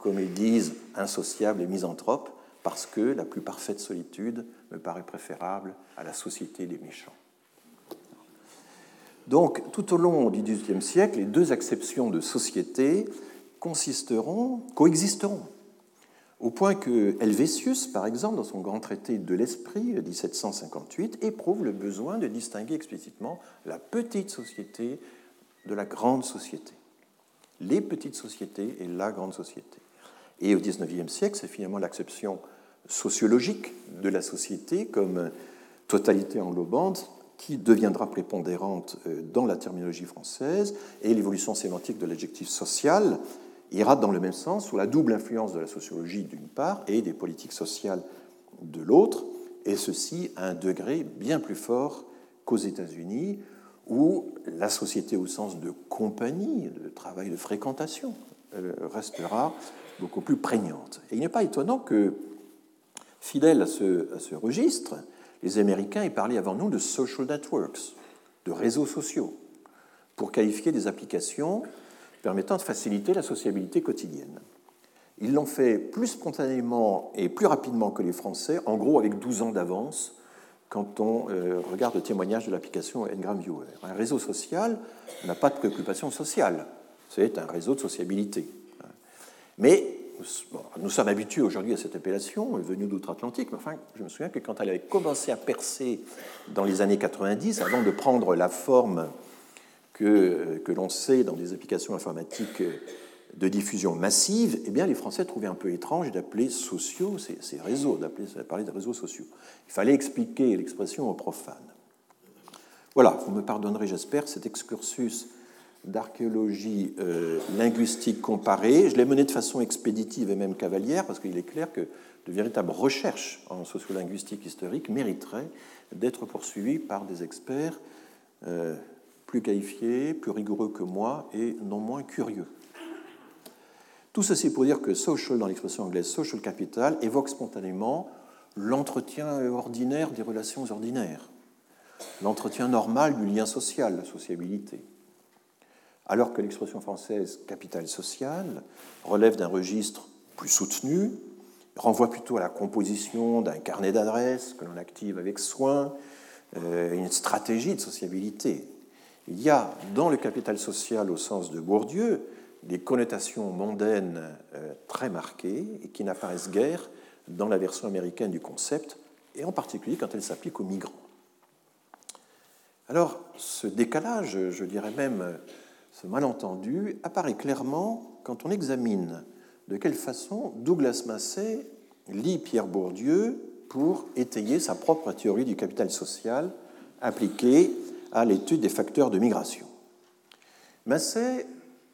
comme ils disent, insociable et misanthrope, parce que la plus parfaite solitude me paraît préférable à la société des méchants. Donc, tout au long du XVIIIe siècle, les deux acceptions de société consisteront, coexisteront au point que Helvétius, par exemple, dans son grand traité de l'esprit 1758, éprouve le besoin de distinguer explicitement la petite société de la grande société. Les petites sociétés et la grande société. Et au XIXe siècle, c'est finalement l'acception sociologique de la société comme totalité englobante qui deviendra prépondérante euh, dans la terminologie française. Et l'évolution sémantique de l'adjectif social ira dans le même sens, sous la double influence de la sociologie d'une part et des politiques sociales de l'autre, et ceci à un degré bien plus fort qu'aux États-Unis, où la société au sens de compagnie, de travail, de fréquentation, euh, restera beaucoup plus prégnante. Et il n'est pas étonnant que, fidèles à ce, registre, les Américains aient parlé avant nous de social networks, de réseaux sociaux, pour qualifier des applications permettant de faciliter la sociabilité quotidienne. Ils l'ont fait plus spontanément et plus rapidement que les Français, en gros avec 12 ans d'avance, quand on euh, regarde le témoignage de l'application Ngram Viewer. Un réseau social n'a pas de préoccupation sociale, c'est un réseau de sociabilité. Mais nous sommes habitués aujourd'hui à cette appellation, venue d'outre-Atlantique, mais enfin, je me souviens que quand elle avait commencé à percer dans les années 90, avant de prendre la forme que, que l'on sait dans des applications informatiques de diffusion massive, eh bien, les Français trouvaient un peu étrange d'appeler sociaux ces, ces réseaux, d'appeler, parler de réseaux sociaux. Il fallait expliquer l'expression aux profanes. Voilà, vous me pardonnerez, j'espère, cet excursus d'archéologie euh, linguistique comparée. Je l'ai mené de façon expéditive et même cavalière, parce qu'il est clair que de véritables recherches en sociolinguistique historique mériteraient d'être poursuivies par des experts euh, plus qualifiés, plus rigoureux que moi et non moins curieux. Tout ceci pour dire que social, dans l'expression anglaise social capital, évoque spontanément l'entretien ordinaire des relations ordinaires, l'entretien normal du lien social, la sociabilité. Alors que l'expression française capital social relève d'un registre plus soutenu, renvoie plutôt à la composition d'un carnet d'adresses que l'on active avec soin, euh, une stratégie de sociabilité. Il y a dans le capital social au sens de Bourdieu des connotations mondaines euh, très marquées et qui n'apparaissent guère dans la version américaine du concept, et en particulier quand elle s'applique aux migrants. Alors, ce décalage, je dirais même ce malentendu, apparaît clairement quand on examine de quelle façon Douglas Massey lit Pierre Bourdieu pour étayer sa propre théorie du capital social appliquée à l'étude des facteurs de migration. Massey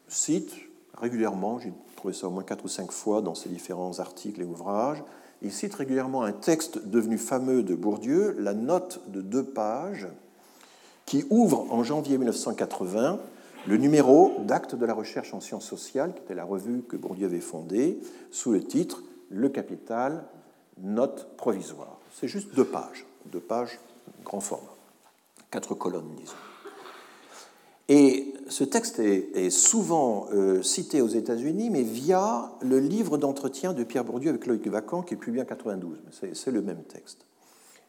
cite régulièrement, j'ai trouvé ça au moins quatre ou cinq fois dans ses différents articles et ouvrages, il cite régulièrement un texte devenu fameux de Bourdieu, la note de deux pages, qui ouvre en janvier 1980 le numéro d'acte de la recherche en sciences sociales, qui était la revue que Bourdieu avait fondée, sous le titre Le Capital, note provisoire. C'est juste deux pages, deux pages grand format, quatre colonnes, disons. Et ce texte est, souvent euh, cité aux États-Unis, mais via le livre d'entretien de Pierre Bourdieu avec Loïc Vacan, qui est publié en 92. C'est le même texte.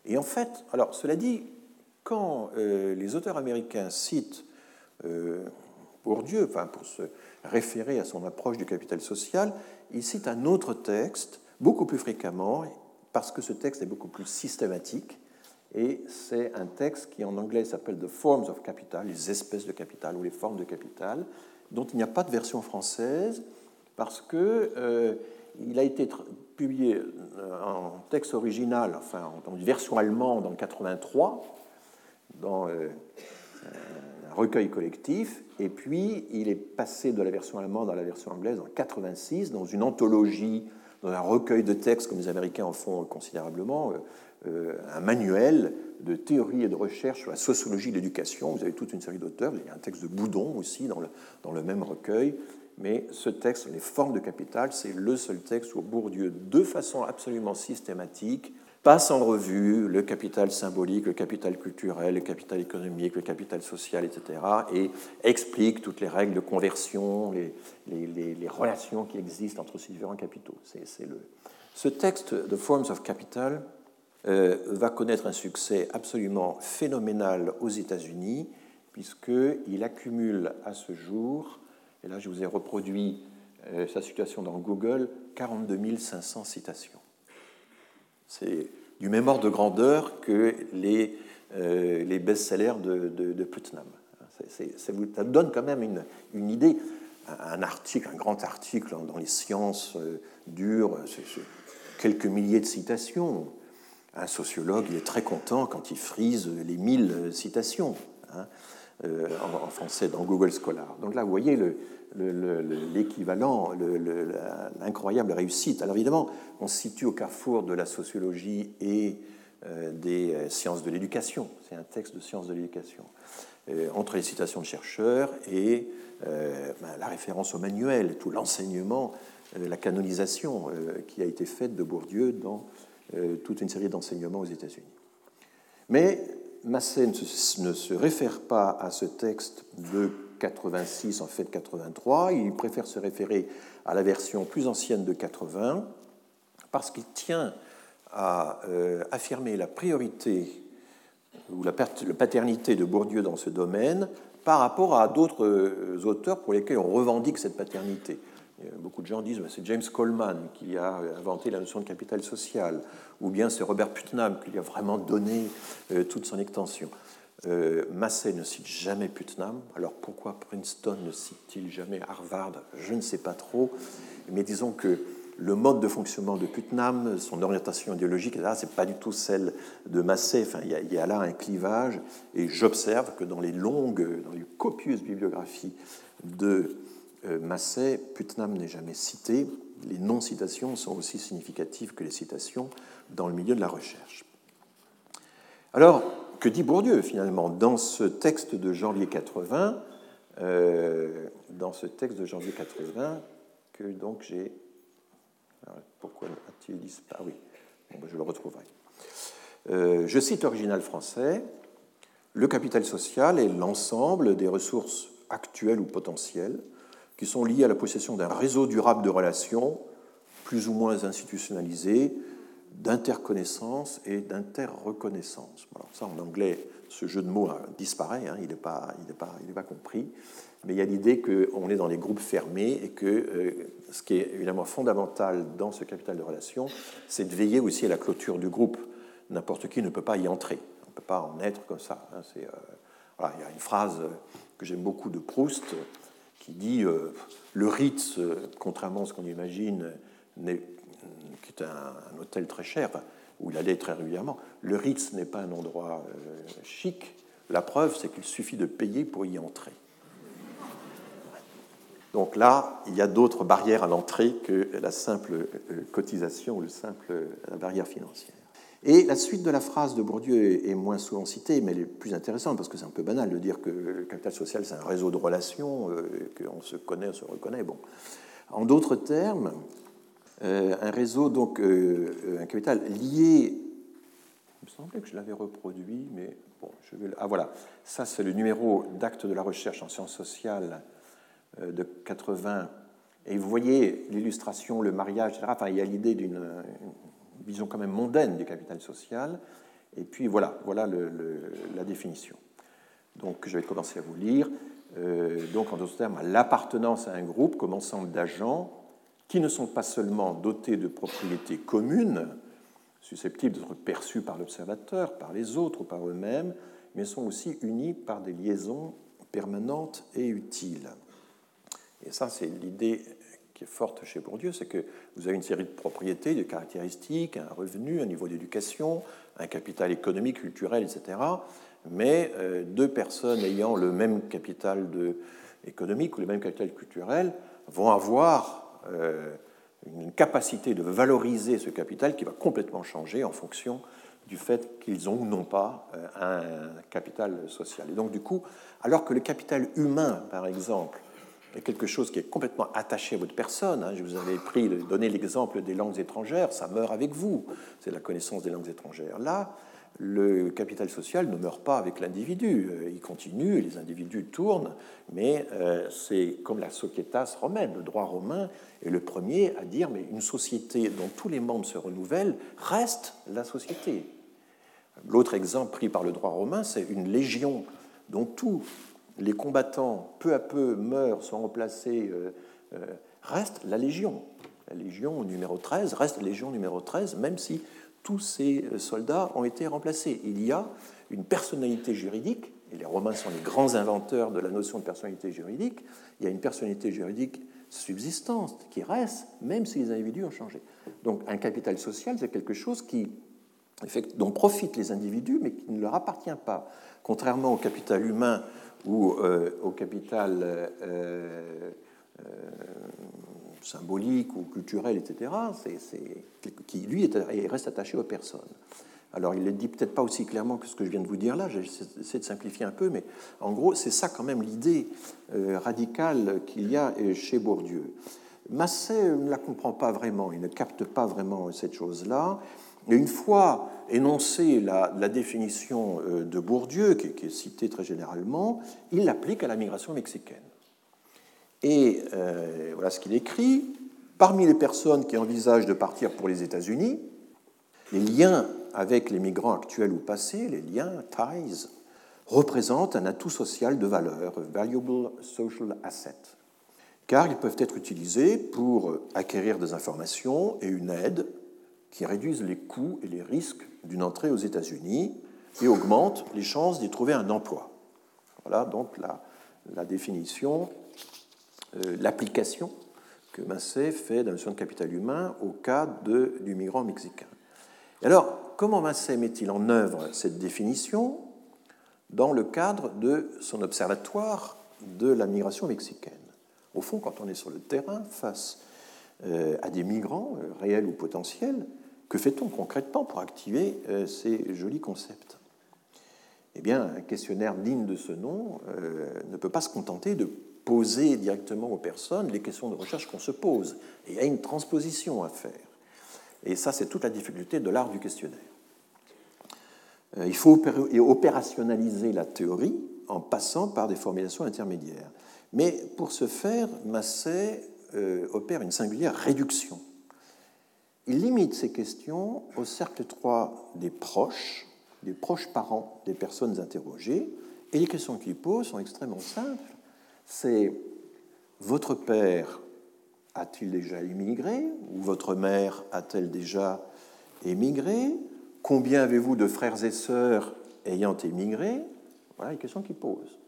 Et en fait, alors cela dit, quand euh, les auteurs américains citent euh, Bourdieu, enfin, pour se référer à son approche du capital social, ils citent un autre texte, beaucoup plus fréquemment, parce que ce texte est beaucoup plus systématique et c'est un texte qui en anglais s'appelle The Forms of Capital, les espèces de capital ou les formes de capital, dont il n'y a pas de version française parce que euh, il a été publié euh, en texte original, enfin en version allemande en 83, dans euh, un recueil collectif, et puis il est passé de la version allemande à la version anglaise en 86 dans une anthologie, dans un recueil de textes comme les Américains en font considérablement euh, un manuel de théorie et de recherche sur la sociologie de l'éducation. Vous avez toute une série d'auteurs. Il y a un texte de Boudon aussi dans le, dans le même recueil. Mais ce texte, Les formes de capital, c'est le seul texte où Bourdieu, de façon absolument systématique, passe en revue le capital symbolique, le capital culturel, le capital économique, le capital social, etc., et explique toutes les règles de conversion, les, relations qui existent entre ces différents capitaux. C'est, le... Ce texte, The Forms of Capital, euh, va connaître un succès absolument phénoménal aux États-Unis, puisqu'il accumule à ce jour, et là je vous ai reproduit euh, sa situation dans Google, 42 500 citations. C'est du même ordre de grandeur que les, euh, les best-sellers de, Putnam. ça vous donne quand même une, une, idée. Un article, un grand article dans les sciences dure quelques milliers de citations un sociologue, il est très content quand il frise les mille citations hein, euh, en, français dans Google Scholar. Donc là, vous voyez l'équivalent, l'incroyable réussite. Alors évidemment, on se situe au carrefour de la sociologie et euh, des euh, sciences de l'éducation. C'est un texte de sciences de l'éducation. entre les citations de chercheurs et ben, la référence au manuel, tout l'enseignement, la canonisation qui a été faite de Bourdieu dans toute une série d'enseignements aux États-Unis. Mais Massé ne se, réfère pas à ce texte de 86, en fait 83, il préfère se référer à la version plus ancienne de 80, parce qu'il tient à euh, affirmer la priorité ou la paternité de Bourdieu dans ce domaine par rapport à d'autres euh, auteurs pour lesquels on revendique cette paternité. Beaucoup de gens disent que bah, c'est James Coleman qui a inventé la notion de capital social, ou bien c'est Robert Putnam qui lui a vraiment donné euh, toute son extension. Euh, Massey ne cite jamais Putnam. Alors pourquoi Princeton ne cite-t-il jamais Harvard? Je ne sais pas trop. Mais disons que le mode de fonctionnement de Putnam, son orientation idéologique, ce n'est pas du tout celle de Massey. Enfin, il y a là un clivage. Et j'observe que dans les longues, dans les copieuses bibliographies de euh, Massey, Putnam n'est jamais cité. Les non-citations sont aussi significatives que les citations dans le milieu de la recherche. Alors, que dit Bourdieu finalement dans ce texte de janvier 80 euh, Dans ce texte de janvier 80 que donc j'ai. Pourquoi a-t-il disparu? Oui, ben, je le retrouverai. Euh, je cite l'original français Le capital social est l'ensemble des ressources actuelles ou potentielles qui sont liées à la possession d'un réseau durable de relations, plus ou moins institutionnalisées, d'interconnaissance et d'interreconnaissance. ça, en anglais, ce jeu de mots disparaît, hein, il n'est pas, pas, pas, compris, mais il y a l'idée qu'on est dans des groupes fermés et que euh, ce qui est évidemment fondamental dans ce capital de relations, c'est de veiller aussi à la clôture du groupe. N'importe qui ne peut pas y entrer, on ne peut pas en être comme ça. Hein, euh, voilà, il y a une phrase que j'aime beaucoup de Proust qui dit euh, Le Ritz, contrairement à ce qu'on imagine, qui est un, hôtel très cher, où il allait très régulièrement. Le Ritz n'est pas un endroit euh, chic. La preuve, c'est qu'il suffit de payer pour y entrer. Donc là, il y a d'autres barrières à l'entrée que la simple euh, cotisation ou le simple, la barrière financière. Et la suite de la phrase de Bourdieu est moins souvent citée, mais elle est plus intéressante parce que c'est un peu banal de dire que le capital social, c'est un réseau de relations, euh, qu'on se connaît, on se reconnaît. Bon. En d'autres termes, euh, un réseau, donc euh, un capital lié. Il me semblait que je l'avais reproduit, mais bon, je vais. Ah voilà, ça c'est le numéro d'acte de la recherche en sciences sociales de 80. Et vous voyez l'illustration, le mariage, etc. Enfin, il y a l'idée d'une vision quand même mondaine du capital social. Et puis voilà, voilà la définition. Donc je vais commencer à vous lire. donc en d'autres termes, l'appartenance à un groupe comme ensemble d'agents qui ne sont pas seulement dotés de propriétés communes, susceptibles d'être perçues par l'observateur, par les autres ou par eux-mêmes, mais sont aussi unis par des liaisons permanentes et utiles. Et ça, c'est l'idée qui est forte chez Bourdieu, c'est que vous avez une série de propriétés, de caractéristiques, un revenu, un niveau d'éducation, un capital économique, culturel, etc. Mais euh, deux personnes ayant le même capital économique ou le même capital culturel vont avoir euh, une capacité de valoriser ce capital qui va complètement changer en fonction du fait qu'ils ont ou non pas euh, un capital social. Et donc, du coup, alors que le capital humain, par exemple, quelque chose qui est complètement attaché à votre personne, hein, je vous avais pris, donné l'exemple des langues étrangères, ça meurt avec vous, c'est la connaissance des langues étrangères. Là, le capital social ne meurt pas avec l'individu. Euh, il continue, les individus tournent, mais euh, c'est comme la societas romaine. Le droit romain est le premier à dire mais une société dont tous les membres se renouvellent reste la société. L'autre exemple pris par le droit romain, c'est une légion dont tous les combattants peu à peu meurent, sont remplacés, euh, reste la légion. La légion numéro 13 reste la légion numéro 13, même si tous ces soldats ont été remplacés. Il y a une personnalité juridique, et les Romains sont les grands inventeurs de la notion de personnalité juridique, il y a une personnalité juridique subsistante qui reste, même si les individus ont changé. Donc un capital social, c'est quelque chose qui, dont profitent les individus, mais qui ne leur appartient pas. Contrairement au capital humain ou euh, au capital euh, euh, symbolique ou culturel, etc., c'est, qui, lui, est, reste attaché aux personnes. Alors, il ne le dit peut-être pas aussi clairement que ce que je viens de vous dire là, j'essaie de simplifier un peu, mais en gros, c'est ça quand même l'idée radicale qu'il y a chez Bourdieu. Massé ne la comprend pas vraiment, il ne capte pas vraiment cette chose-là. Et une fois énoncée la, définition euh, de Bourdieu, qui, est citée très généralement, il l'applique à la migration mexicaine. Et euh, voilà ce qu'il écrit. Parmi les personnes qui envisagent de partir pour les États-Unis, les liens avec les migrants actuels ou passés, les liens, ties, représentent un atout social de valeur, valuable social asset, car ils peuvent être utilisés pour acquérir des informations et une aide qui réduisent les coûts et les risques d'une entrée aux États-Unis, et augmente les chances d'y trouver un emploi. Voilà donc la, définition, euh, l'application que Massé fait de la notion de capital humain au cas du migrant mexicain. Et alors, comment Massé met-il en œuvre cette définition dans le cadre de son observatoire de la migration mexicaine? Au fond, quand on est sur le terrain face euh, à des migrants, euh, réels ou potentiels, que fait-on concrètement pour activer euh, ces jolis concepts? Eh bien, un questionnaire digne de ce nom ne peut pas se contenter de poser directement aux personnes les questions de recherche qu'on se pose. Il y a une transposition à faire. Et ça, c'est toute la difficulté de l'art du questionnaire. Il faut opérationnaliser la théorie en passant par des formulations intermédiaires. Mais pour ce faire, Massé euh, opère une singulière réduction. Il limite ces questions au cercle étroit des proches, des proches parents des personnes interrogées, et les questions qu'il pose sont extrêmement simples. C'est votre père a-t-il déjà émigré Ou votre mère a-t-elle déjà émigré? Combien avez-vous de frères et sœurs ayant émigré? Voilà les questions qu'il pose.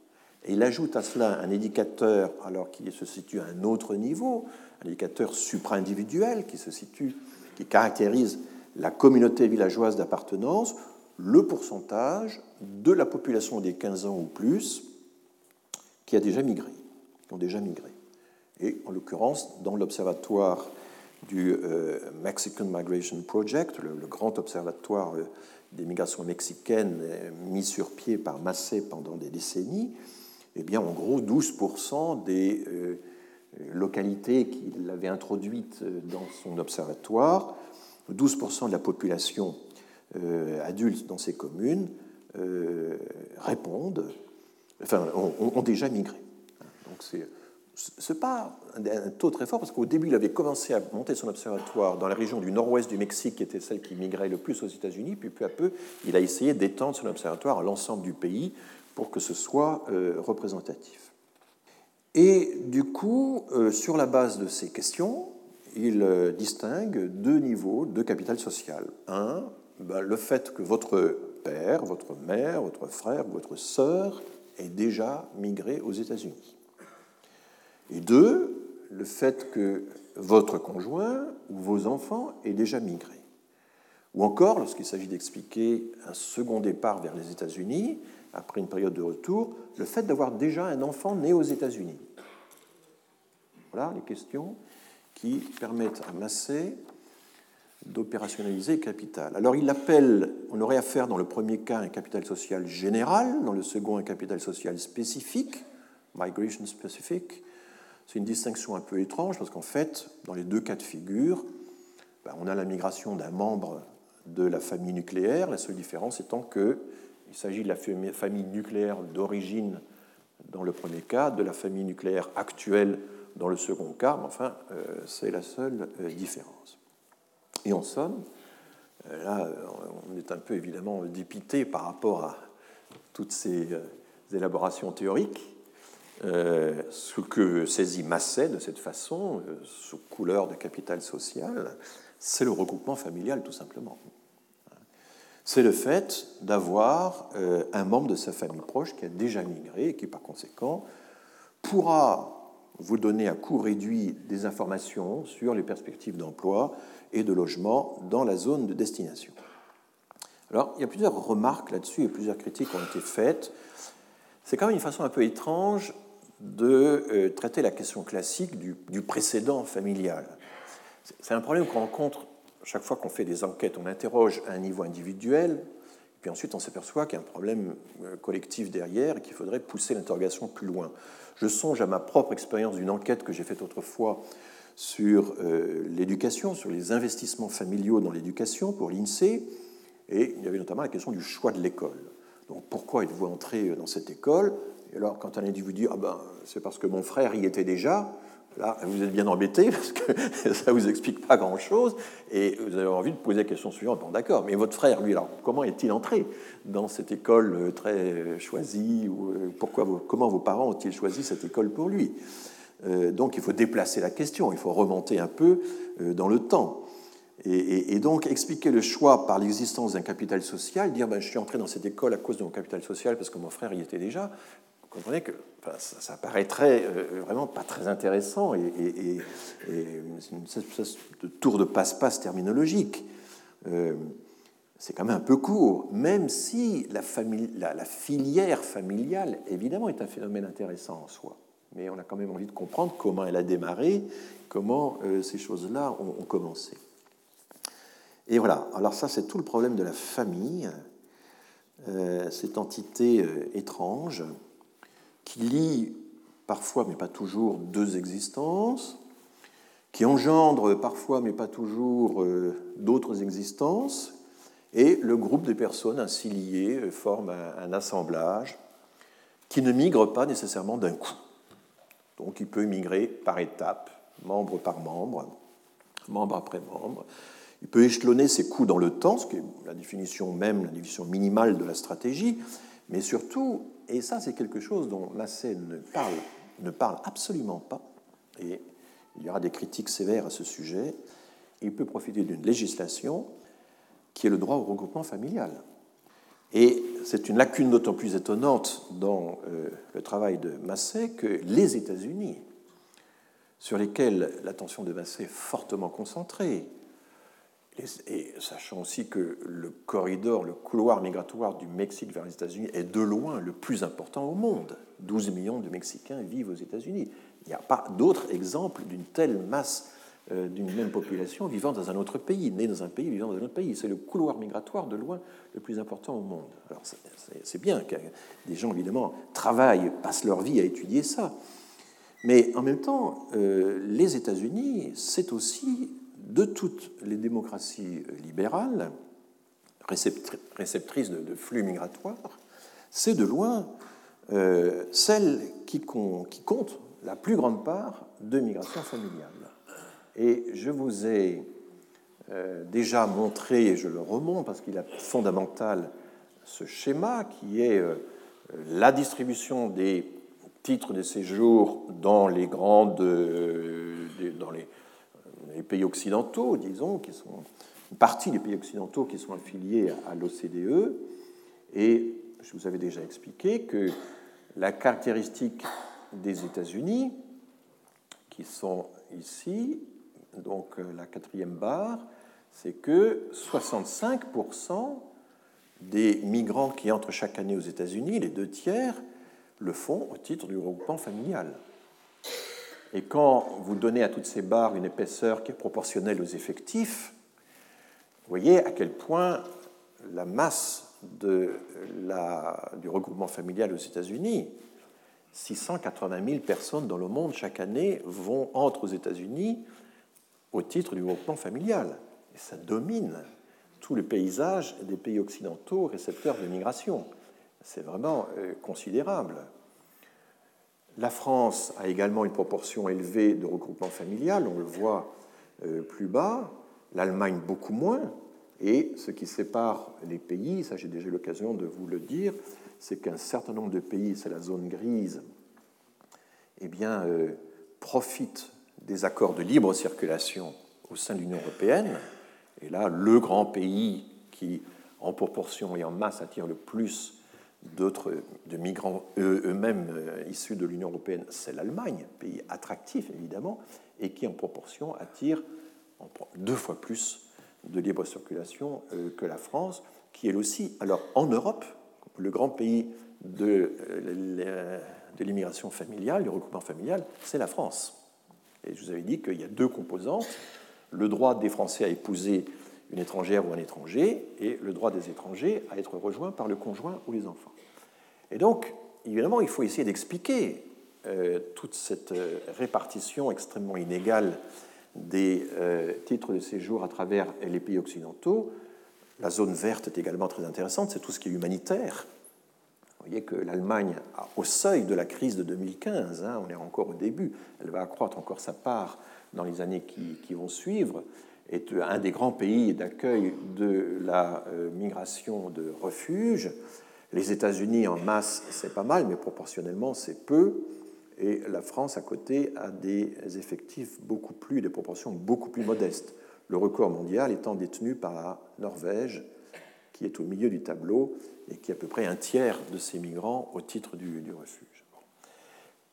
Et il ajoute à cela un indicateur, alors qu'il se situe à un autre niveau, un indicateur supra-individuel qui se situe, caractérise la communauté villageoise d'appartenance, le pourcentage de la population des 15 ans ou plus qui a déjà migré, qui ont déjà migré. Et en l'occurrence, dans l'observatoire du euh, Mexican Migration Project, le, grand observatoire euh, des migrations mexicaines euh, mis sur pied par Massé pendant des décennies, eh bien, en gros, 12% des euh, localités qu'il avait introduites euh, dans son observatoire, 12% de la population euh, adulte dans ces communes répondent, enfin, ont, déjà migré. Donc, c'est n'est pas un taux très fort, parce qu'au début, il avait commencé à monter son observatoire dans la région du nord-ouest du Mexique, qui était celle qui migrait le plus aux États-Unis, puis peu à peu, il a essayé d'étendre son observatoire à l'ensemble du pays, pour que ce soit euh, représentatif. Et du coup, euh, sur la base de ces questions, il euh, distingue deux niveaux de capital social. Un, ben, le fait que votre père, votre mère, votre frère, votre sœur ait déjà migré aux États-Unis. Et deux, le fait que votre conjoint ou vos enfants aient déjà migré. Ou encore, lorsqu'il s'agit d'expliquer un second départ vers les États-Unis, après une période de retour, le fait d'avoir déjà un enfant né aux États-Unis. Voilà les questions qui permettent à Massé d'opérationnaliser capital. Alors il appelle, on aurait affaire dans le premier cas un capital social général, dans le second un capital social spécifique, migration specific. C'est une distinction un peu étrange parce qu'en fait, dans les deux cas de figure, ben, on a la migration d'un membre de la famille nucléaire, la seule différence étant que il s'agit de la famille nucléaire d'origine dans le premier cas, de la famille nucléaire actuelle dans le second cas, mais enfin, euh, c'est la seule euh, différence. Et en somme, euh, là, on est un peu évidemment dépité par rapport à toutes ces élaborations théoriques. ce que saisit Masset de cette façon, sous couleur de capital social, c'est le regroupement familial tout simplement c'est le fait d'avoir euh, un membre de sa famille proche qui a déjà migré et qui, par conséquent, pourra vous donner à coût réduit des informations sur les perspectives d'emploi et de logement dans la zone de destination. Alors, il y a plusieurs remarques là-dessus et plusieurs critiques ont été faites. C'est quand même une façon un peu étrange de euh, traiter la question classique du, du précédent familial. C'est un problème qu'on rencontre chaque fois qu'on fait des enquêtes, on interroge à un niveau individuel, puis ensuite on s'aperçoit qu'il y a un problème euh, collectif derrière et qu'il faudrait pousser l'interrogation plus loin. Je songe à ma propre expérience d'une enquête que j'ai faite autrefois sur euh, l'éducation, sur les investissements familiaux dans l'éducation pour l'INSEE, et il y avait notamment la question du choix de l'école. Donc pourquoi êtes-vous entré dans cette école? Et alors quand un individu dit ah ben, c'est parce que mon frère y était déjà, Là, vous êtes bien embêté parce que ça ne vous explique pas grand-chose et vous avez envie de poser la question suivante. Bon, d'accord, mais votre frère, lui, alors, comment est-il entré dans cette école euh, très choisie ou euh, pourquoi Comment vos parents ont-ils choisi cette école pour lui? Euh, Donc, il faut déplacer la question, il faut remonter un peu dans le temps. Et, donc expliquer le choix par l'existence d'un capital social, dire ben, je suis entré dans cette école à cause de mon capital social parce que mon frère y était déjà, comprenez que ça, paraîtrait euh, vraiment pas très intéressant et, une espèce de tour de passe-passe terminologique. Euh, c'est quand même un peu court, même si la, filière familiale, évidemment, est un phénomène intéressant en soi. Mais on a quand même envie de comprendre comment elle a démarré, comment euh, ces choses-là ont commencé. Et voilà, alors ça c'est tout le problème de la famille, cette entité étrange qui lie parfois, mais pas toujours, deux existences, qui engendre parfois, mais pas toujours, euh, d'autres existences, et le groupe de personnes ainsi liées forme un, assemblage qui ne migre pas nécessairement d'un coup. Donc il peut migrer par étapes, membre par membre, membre après membre, il peut échelonner ses coûts dans le temps, ce qui est la définition même, la définition minimale de la stratégie, mais surtout, et ça c'est quelque chose dont Massé ne parle, absolument pas, et il y aura des critiques sévères à ce sujet, il peut profiter d'une législation qui est le droit au regroupement familial. Et c'est une lacune d'autant plus étonnante dans euh, le travail de Massé que les États-Unis, sur lesquels l'attention de Massé est fortement concentrée, et sachant aussi que le corridor, le couloir migratoire du Mexique vers les États-Unis est de loin le plus important au monde. 12 millions de Mexicains vivent aux États-Unis. Il n'y a pas d'autre exemple d'une telle masse euh, d'une même population vivant dans un autre pays, née dans un pays, vivant dans un autre pays. C'est le couloir migratoire de loin le plus important au monde. Alors c'est bien que des gens, évidemment, travaillent, passent leur vie à étudier ça. Mais en même temps, euh, les États-Unis, c'est aussi de toutes les démocraties libérales, réceptrices de, flux migratoires, c'est de loin euh, celle qui, compte la plus grande part de migration familiale. Et je vous ai euh, déjà montré, et je le remonte parce qu'il est fondamental, ce schéma qui est euh, la distribution des titres de séjour dans les grandes, dans les, les pays occidentaux, disons, qui sont une partie des pays occidentaux qui sont affiliés à l'OCDE. Et je vous avais déjà expliqué que la caractéristique des États-Unis, qui sont ici, donc euh, la quatrième barre, c'est que 65% des migrants qui entrent chaque année aux États-Unis, les deux tiers, le font au titre du regroupement familial. Et quand vous donnez à toutes ces barres une épaisseur qui est proportionnelle aux effectifs, vous voyez à quel point la masse du regroupement familial aux États-Unis, 680 000 personnes dans le monde chaque année vont entre aux États-Unis au titre du regroupement familial. Et ça domine tout le paysage des pays occidentaux récepteurs de migration. C'est vraiment euh, considérable. La France a également une proportion élevée de regroupement familial, on le voit euh, plus bas, l'Allemagne beaucoup moins, et ce qui sépare les pays, ça j'ai déjà eu l'occasion de vous le dire, c'est qu'un certain nombre de pays, c'est la zone grise, eh bien, euh, profitent des accords de libre circulation au sein de l'Union européenne. Et là, le grand pays qui, en proportion et en masse, attire le plus d'autres de migrants eux-mêmes euh, issus de l'Union européenne, c'est l'Allemagne, pays attractif évidemment, et qui en proportion attire deux fois plus de libre circulation euh, que la France, qui elle aussi, alors en Europe, le grand pays de, euh, de l'immigration familiale, du regroupement familial, c'est la France. Et je vous avais dit qu'il y a deux composantes, le droit des Français à épouser une étrangère ou un étranger, et le droit des étrangers à être rejoints par le conjoint ou les enfants. Et donc, évidemment, il faut essayer d'expliquer euh, toute cette euh, répartition extrêmement inégale des euh, titres de séjour à travers les pays occidentaux. La zone verte est également très intéressante, c'est tout ce qui est humanitaire. Vous voyez que l'Allemagne, au seuil de la crise de 2015, hein, on est encore au début, elle va accroître encore sa part dans les années qui, qui vont suivre, est un des grands pays d'accueil de la migration de refuge. Les États-Unis en masse, c'est pas mal, mais proportionnellement, c'est peu. Et la France, à côté, a des effectifs beaucoup plus, des proportions beaucoup plus modestes. le record mondial étant détenu par la Norvège, qui est au milieu du tableau et qui est à peu près un tiers de ces migrants au titre du refuge.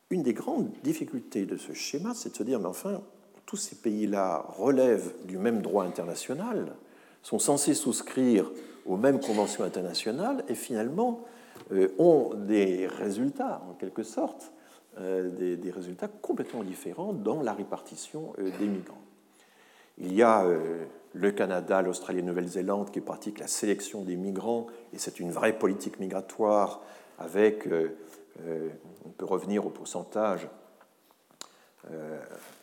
Une des grandes difficultés de ce schéma, c'est de se dire, mais enfin, tous ces pays-là relèvent du même droit international, sont censés souscrire aux mêmes conventions internationales et finalement euh, ont des résultats, en quelque sorte, euh, des, résultats complètement différents dans la répartition euh, des migrants. Il y a le Canada, l'Australie et la Nouvelle-Zélande qui pratiquent la sélection des migrants, et c'est une vraie politique migratoire avec, on peut revenir au pourcentage,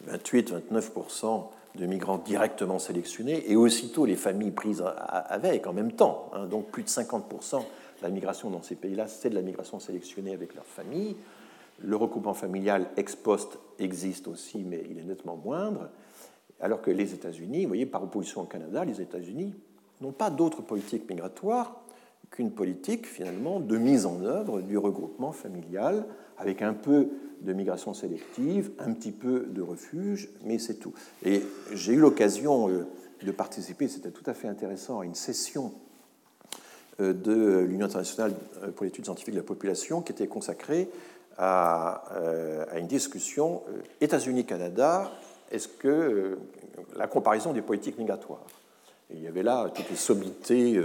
28-29% de migrants directement sélectionnés, et aussitôt les familles prises avec en même temps. Hein. donc plus de 50% de la migration dans ces pays-là, c'est de la migration sélectionnée avec leurs familles. Le recoupement familial ex post existe aussi, mais il est nettement moindre. Alors que les États-Unis, vous voyez, par opposition au Canada, les États-Unis n'ont pas d'autre politique migratoire qu'une politique finalement de mise en œuvre du regroupement familial avec un peu de migration sélective, un petit peu de refuge, mais c'est tout. Et j'ai eu l'occasion euh, de participer, c'était tout à fait intéressant, à une session euh, de l'Union internationale euh, pour l'étude scientifique de la population qui était consacrée à, une discussion États-Unis-Canada, est-ce que la comparaison des politiques migratoires. Il y avait là toutes les sommités,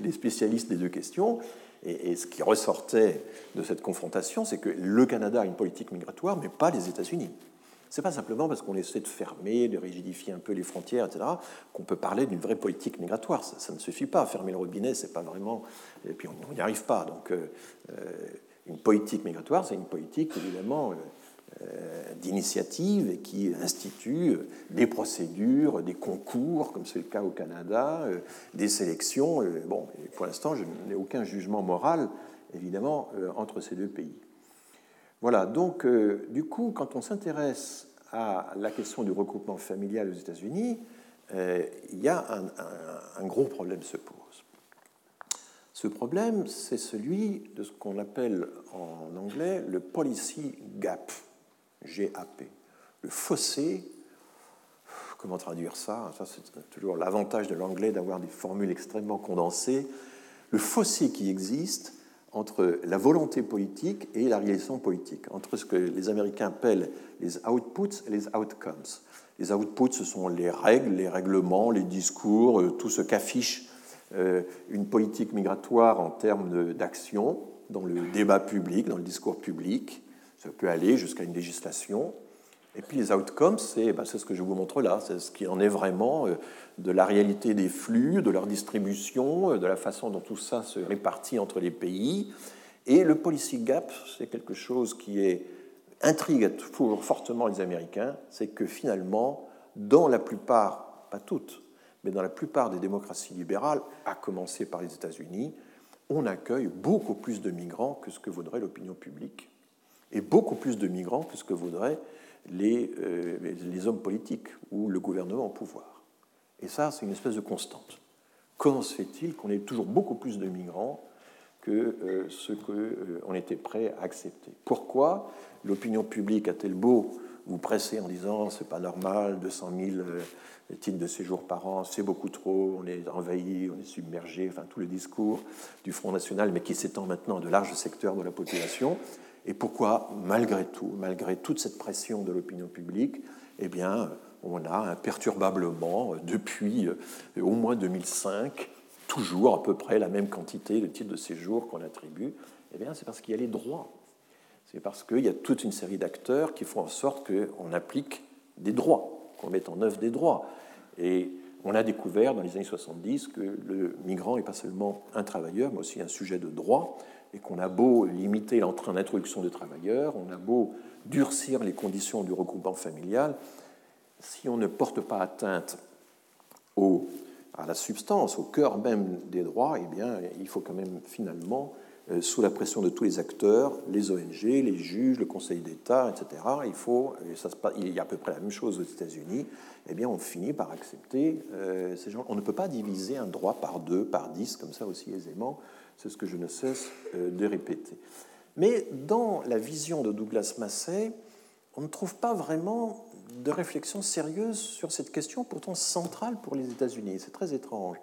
les spécialistes des deux questions, et, ce qui ressortait de cette confrontation, c'est que le Canada a une politique migratoire, mais pas les États-Unis. Ce n'est pas simplement parce qu'on essaie de fermer, de rigidifier un peu les frontières, etc., qu'on peut parler d'une vraie politique migratoire. Ça, ne suffit pas. Fermer le robinet, c'est pas vraiment. Et puis on n'y arrive pas. Donc, euh, euh, une politique migratoire, c'est une politique évidemment euh, euh, d'initiative et qui institue des procédures, des concours, comme c'est le cas au Canada, euh, des sélections. Euh, bon, pour l'instant, je n'ai aucun jugement moral, évidemment, entre ces deux pays. Voilà, donc, du coup, quand on s'intéresse à la question du regroupement familial aux États-Unis, il y a un, gros problème se pose. Ce problème, c'est celui de ce qu'on appelle en anglais le policy gap. GAP. Le fossé, comment traduire ça? Ça, c'est toujours l'avantage de l'anglais d'avoir des formules extrêmement condensées. Le fossé qui existe entre la volonté politique et la réalisation politique, entre ce que les Américains appellent les outputs et les outcomes. Les outputs, ce sont les règles, les règlements, les discours, euh, tout ce qu'affiche euh, une politique migratoire en termes d'action dans le débat public, dans le discours public. Ça peut aller jusqu'à une législation. Et puis les outcomes, ben, c'est ce que je vous montre là, c'est ce qui en est vraiment euh, de la réalité des flux, de leur distribution, euh, de la façon dont tout ça se répartit entre les pays. Et le policy gap, c'est quelque chose qui intrigue toujours fortement les Américains, c'est que finalement, dans la plupart, pas toutes, mais dans la plupart des démocraties libérales, à commencer par les États-Unis, on accueille beaucoup plus de migrants que ce que vaudrait l'opinion publique et beaucoup plus de migrants que ce que voudraient les, euh, hommes politiques ou le gouvernement au pouvoir. Et ça, c'est une espèce de constante. Comment se fait-il qu'on ait toujours beaucoup plus de migrants que euh, ce qu'on euh, était prêt à accepter? Pourquoi l'opinion publique a-t-elle beau vous presser en disant c'est pas normal, 200 000 titres de séjour par an, c'est beaucoup trop, on est envahi, on est submergé, enfin tout le discours du Front National, mais qui s'étend maintenant à de larges secteurs de la population, et pourquoi, malgré tout, malgré toute cette pression de l'opinion publique, eh bien, on a imperturbablement, depuis euh, au moins 2005, toujours à peu près la même quantité de titres de séjour qu'on attribue Eh bien, c'est parce qu'il y a les droits. C'est parce qu'il y a toute une série d'acteurs qui font en sorte qu'on applique des droits, qu'on mette en œuvre des droits. Et on a découvert dans les années 70 que le migrant n'est pas seulement un travailleur, mais aussi un sujet de droit, et qu'on a beau limiter l'entrée en introduction de travailleurs, on a beau durcir les conditions du regroupement familial, si on ne porte pas atteinte à la substance, au cœur même des droits, eh bien, il faut quand même finalement, euh, sous la pression de tous les acteurs, les ONG, les juges, le Conseil d'État, etc., il faut, il y a à peu près la même chose aux États-Unis, eh bien, on finit par accepter euh, ces gens. On ne peut pas diviser un droit par deux, par dix, comme ça aussi aisément. C'est ce que je ne cesse euh, de répéter. Mais dans la vision de Douglas Massey, on ne trouve pas vraiment de réflexion sérieuse sur cette question pourtant centrale pour les États-Unis. C'est très étrange.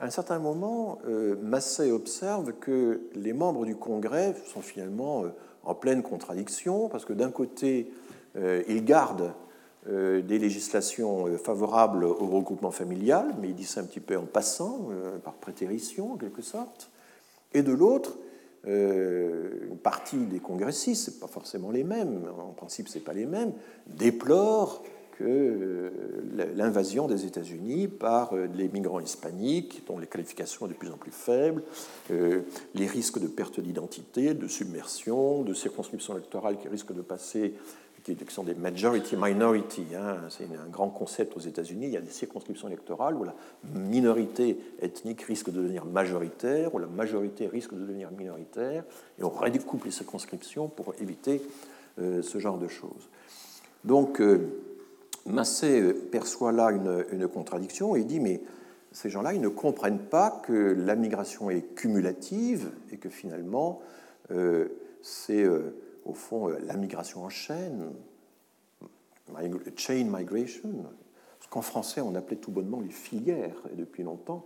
À un certain moment, euh, Massey observe que les membres du Congrès sont finalement euh, en pleine contradiction, parce que d'un côté, ils gardent des législations favorables au regroupement familial, mais il dit ça un petit peu en passant, par prétérition en quelque sorte, et de l'autre, une partie des congressistes, ce pas forcément les mêmes, en principe ce pas les mêmes, déplorent que euh, l'invasion des États-Unis par euh, les migrants hispaniques, dont les qualifications sont de plus en plus faibles, euh, les risques de perte d'identité, de submersion, de circonscriptions électorales qui risquent de passer, qui sont des majority-minority. Hein, c'est un grand concept aux États-Unis. Il y a des circonscriptions électorales où la minorité ethnique risque de devenir majoritaire, où la majorité risque de devenir minoritaire, et on redécoupe les circonscriptions pour éviter ce genre de choses. Donc, Massé perçoit là une, contradiction et dit mais ces gens-là, ils ne comprennent pas que la migration est cumulative et que finalement, euh, c'est euh, au fond euh, la migration en chaîne, chain migration, ce qu'en français on appelait tout bonnement les filières depuis longtemps.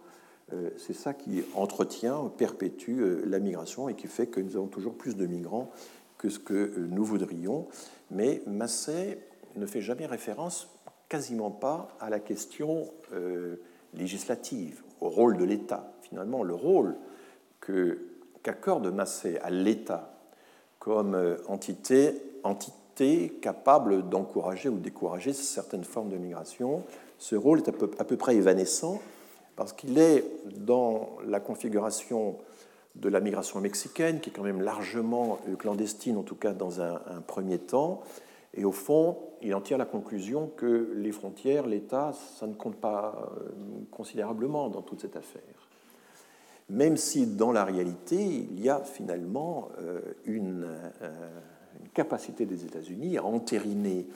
c'est ça qui entretient, perpétue la migration et qui fait que nous avons toujours plus de migrants que ce que nous voudrions. Mais Massé ne fait jamais référence, quasiment pas, à la question euh, législative, au rôle de l'État. Finalement, le rôle qu'accorde Massé à l'État comme euh, entité, entité capable d'encourager ou décourager certaines formes de migration, ce rôle est à peu, près évanescent parce qu'il est dans la configuration de la migration mexicaine, qui est quand même largement euh, clandestine, en tout cas dans un, un premier temps, et au fond, il en tire la conclusion que les frontières, l'État, ça ne compte pas euh, considérablement dans toute cette affaire. Même si dans la réalité, il y a finalement euh, une, euh, une capacité des États-Unis à entériner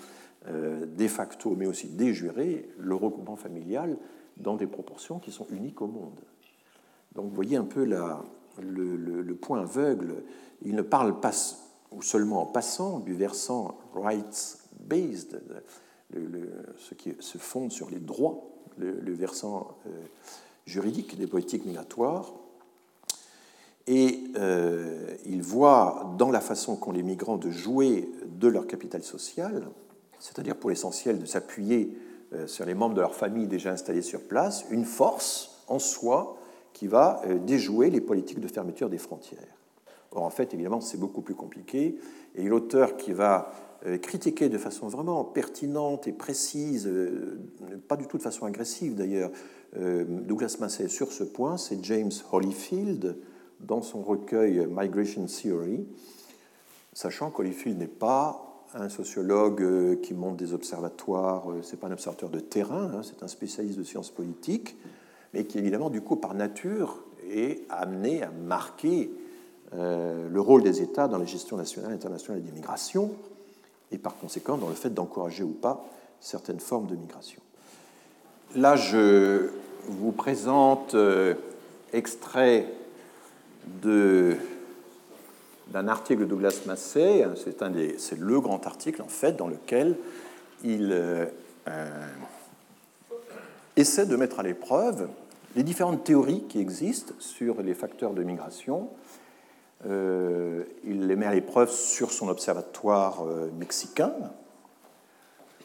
de facto, mais aussi de jure, le regroupement familial dans des proportions qui sont uniques au monde. Donc vous voyez un peu le, point aveugle. Il ne parle pas ou seulement en passant du versant rights-based, ce qui se fonde sur les droits, le, versant euh, juridique des politiques migratoires. Et euh, il voit dans la façon qu'ont les migrants de jouer de leur capital social, c'est-à-dire pour l'essentiel de s'appuyer euh, sur les membres de leur famille déjà installés sur place, une force en soi qui va déjouer les politiques de fermeture des frontières. Or, en fait, évidemment, c'est beaucoup plus compliqué. Et l'auteur qui va euh, critiquer de façon vraiment pertinente et précise, euh, pas du tout de façon agressive d'ailleurs, euh, Douglas Massey sur ce point, c'est James Holyfield dans son recueil Migration Theory, sachant qu'Holyfield n'est pas un sociologue qui monte des observatoires, c'est pas un observateur de terrain, hein, c'est un spécialiste de sciences politiques, mais qui évidemment du coup par nature est amené à marquer euh, le rôle des États dans la gestion nationale et internationale des migrations, et par conséquent dans le fait d'encourager ou pas certaines formes de migration. Là, je vous présente euh, extrait d'un article de Douglas Massey, c'est le grand article en fait dans lequel il euh, essaie de mettre à l'épreuve les différentes théories qui existent sur les facteurs de migration euh, il les met à l'épreuve sur son observatoire euh, mexicain.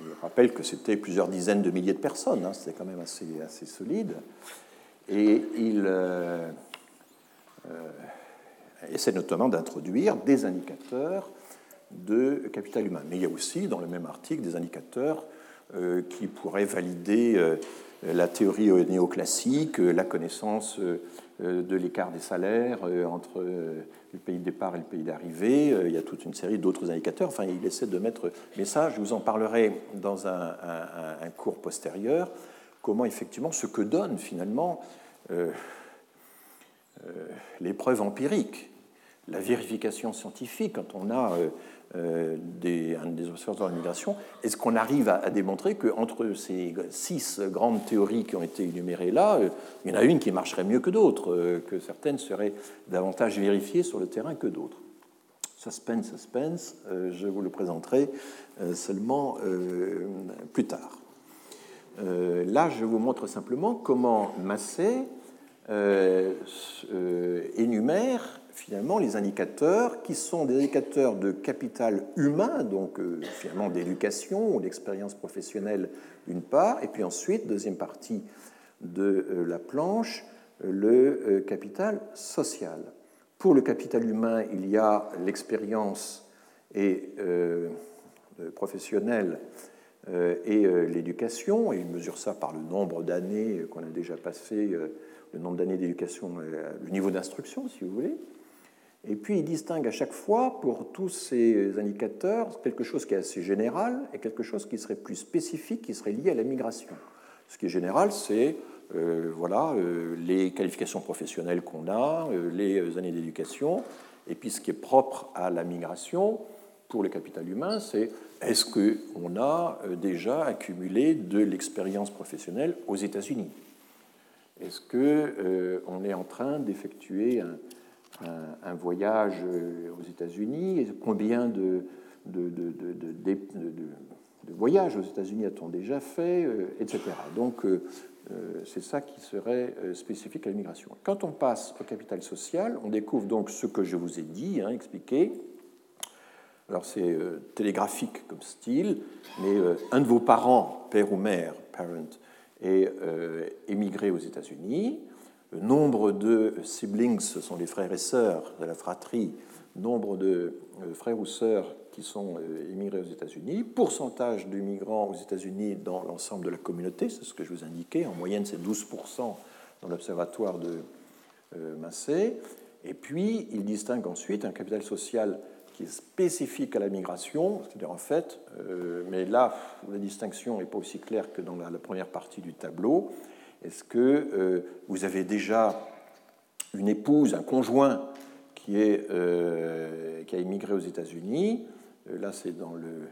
Je rappelle que c'était plusieurs dizaines de milliers de personnes, hein, c'était quand même assez, solide. Et il euh, essaie notamment d'introduire des indicateurs de capital humain. Mais il y a aussi, dans le même article, des indicateurs qui pourraient valider la théorie néoclassique, la connaissance de l'écart des salaires entre le pays de départ et le pays d'arrivée. Euh, il y a toute une série d'autres indicateurs. Enfin, il essaie de mettre. Mais ça, je vous en parlerai dans un, cours postérieur. Comment effectivement ce que donne finalement euh, euh, l'épreuve empirique, la vérification scientifique, quand on a euh, des, des observateurs de l'immigration, est-ce qu'on arrive à, démontrer qu'entre ces six grandes théories qui ont été énumérées là, euh, il y en a une qui marcherait mieux que d'autres, euh, que certaines seraient davantage vérifiées sur le terrain que d'autres? Suspense, suspense, je vous le présenterai seulement plus tard. là, je vous montre simplement comment Massé énumère finalement les indicateurs qui sont des indicateurs de capital humain, donc finalement d'éducation ou d'expérience professionnelle d'une part, et puis ensuite, deuxième partie de la planche, le capital social. Pour le capital humain, il y a l'expérience et euh, professionnelle euh, et euh, l'éducation, et il mesure ça par le nombre d'années qu'on a déjà passé, le nombre d'années d'éducation, le niveau d'instruction, si vous voulez. Et puis il distingue à chaque fois pour tous ces indicateurs quelque chose qui est assez général et quelque chose qui serait plus spécifique, qui serait lié à la migration. Ce qui est général, c'est euh, voilà, euh, les qualifications professionnelles qu'on a, euh, les années d'éducation, et puis ce qui est propre à la migration pour le capital humain, c'est est-ce qu'on a déjà accumulé de l'expérience professionnelle aux États-Unis? Est-ce qu'on est en train d'effectuer un, voyage aux États-Unis? Combien de, voyages aux États-Unis a-t-on déjà fait Etc. Donc, euh, c'est ça qui serait euh, spécifique à l'immigration. Quand on passe au capital social, on découvre donc ce que je vous ai dit, hein, expliqué. Alors c'est euh, télégraphique comme style, mais un de vos parents, père ou mère, parent, est émigré aux États-Unis. Nombre de siblings, ce sont les frères et sœurs de la fratrie, nombre de frères ou sœurs qui sont euh, immigrés aux États-Unis, pourcentage de migrants aux États-Unis dans l'ensemble de la communauté, c'est ce que je vous indiquais, en moyenne c'est 12% dans l'observatoire de euh, Massé, et puis il distingue ensuite un capital social qui est spécifique à la migration, c'est-à-dire en fait, euh, mais là la distinction n'est pas aussi claire que dans la, première partie du tableau, est-ce que vous avez déjà une épouse, un conjoint qui, est, qui a immigré aux États-Unis? Euh, là, c'est dans le,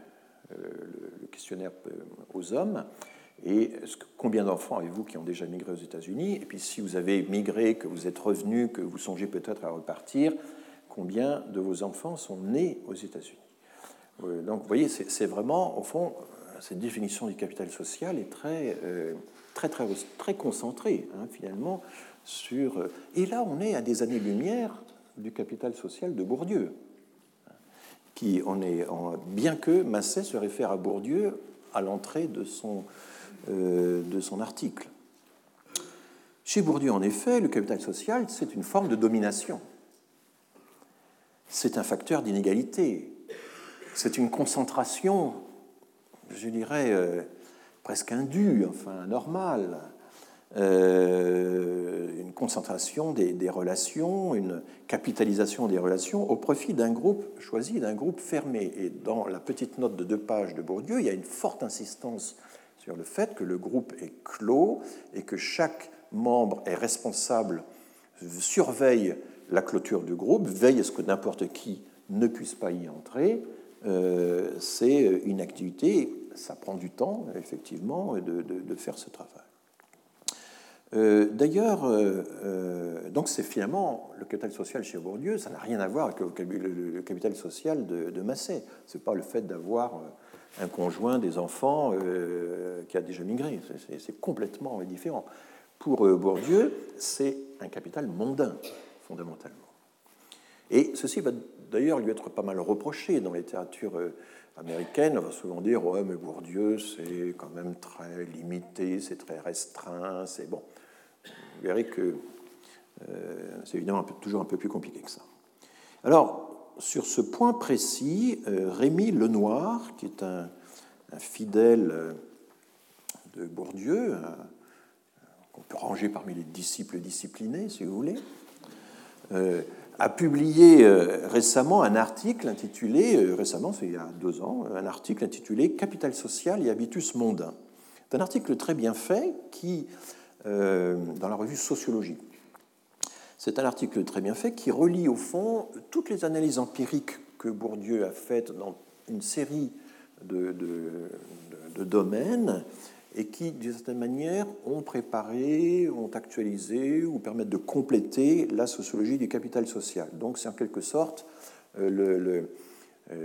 euh, questionnaire euh, aux hommes. Et combien d'enfants avez-vous qui ont déjà migré aux États-Unis? Et puis si vous avez migré, que vous êtes revenu, que vous songez peut-être à repartir, combien de vos enfants sont nés aux États-Unis Donc vous voyez, c'est vraiment, au fond, cette définition du capital social est très, très, très, très concentrée, hein, finalement, sur... Et là, on est à des années-lumière du capital social de Bourdieu qui en est, bien que Masset se réfère à Bourdieu à l'entrée de euh, de son article. Chez Bourdieu, en effet, le capital social, c'est une forme de domination. C'est un facteur d'inégalité. C'est une concentration, je dirais, euh, presque indue, enfin normale, euh, une concentration des, relations, une capitalisation des relations au profit d'un groupe choisi, d'un groupe fermé. Et dans la petite note de deux pages de Bourdieu, il y a une forte insistance sur le fait que le groupe est clos et que chaque membre est responsable, surveille la clôture du groupe, veille à ce que n'importe qui ne puisse pas y entrer. Euh, c'est une activité, ça prend du temps, effectivement, de faire ce travail. Euh, d'ailleurs, euh, donc c'est finalement le capital social chez Bourdieu, ça n'a rien à voir avec le, capital social de, de Massé. C'est pas le fait d'avoir un conjoint, des enfants qui a déjà migré. C'est complètement différent. Pour Bourdieu, c'est un capital mondain, fondamentalement. Et ceci va d'ailleurs lui être pas mal reproché dans la littérature américaine. On va souvent dire Ouais, mais Bourdieu, c'est quand même très limité, c'est très restreint, c'est bon vous verrez que euh, c'est évidemment toujours un peu plus compliqué que ça. Alors, sur ce point précis, euh, Rémy Lenoir, qui est un, fidèle euh, de Bourdieu, qu'on peut ranger parmi les disciples disciplinés, si vous voulez, a publié récemment un article intitulé, récemment, c'est il y a deux ans, un article intitulé Capital social et habitus mondain. C'est un article très bien fait qui euh, dans la revue Sociologie. C'est un article très bien fait qui relie au fond toutes les analyses empiriques que Bourdieu a faites dans une série de, de, domaines et qui, d'une certaine manière, ont préparé, ont actualisé ou permettent de compléter la sociologie du capital social. Donc c'est en quelque sorte le,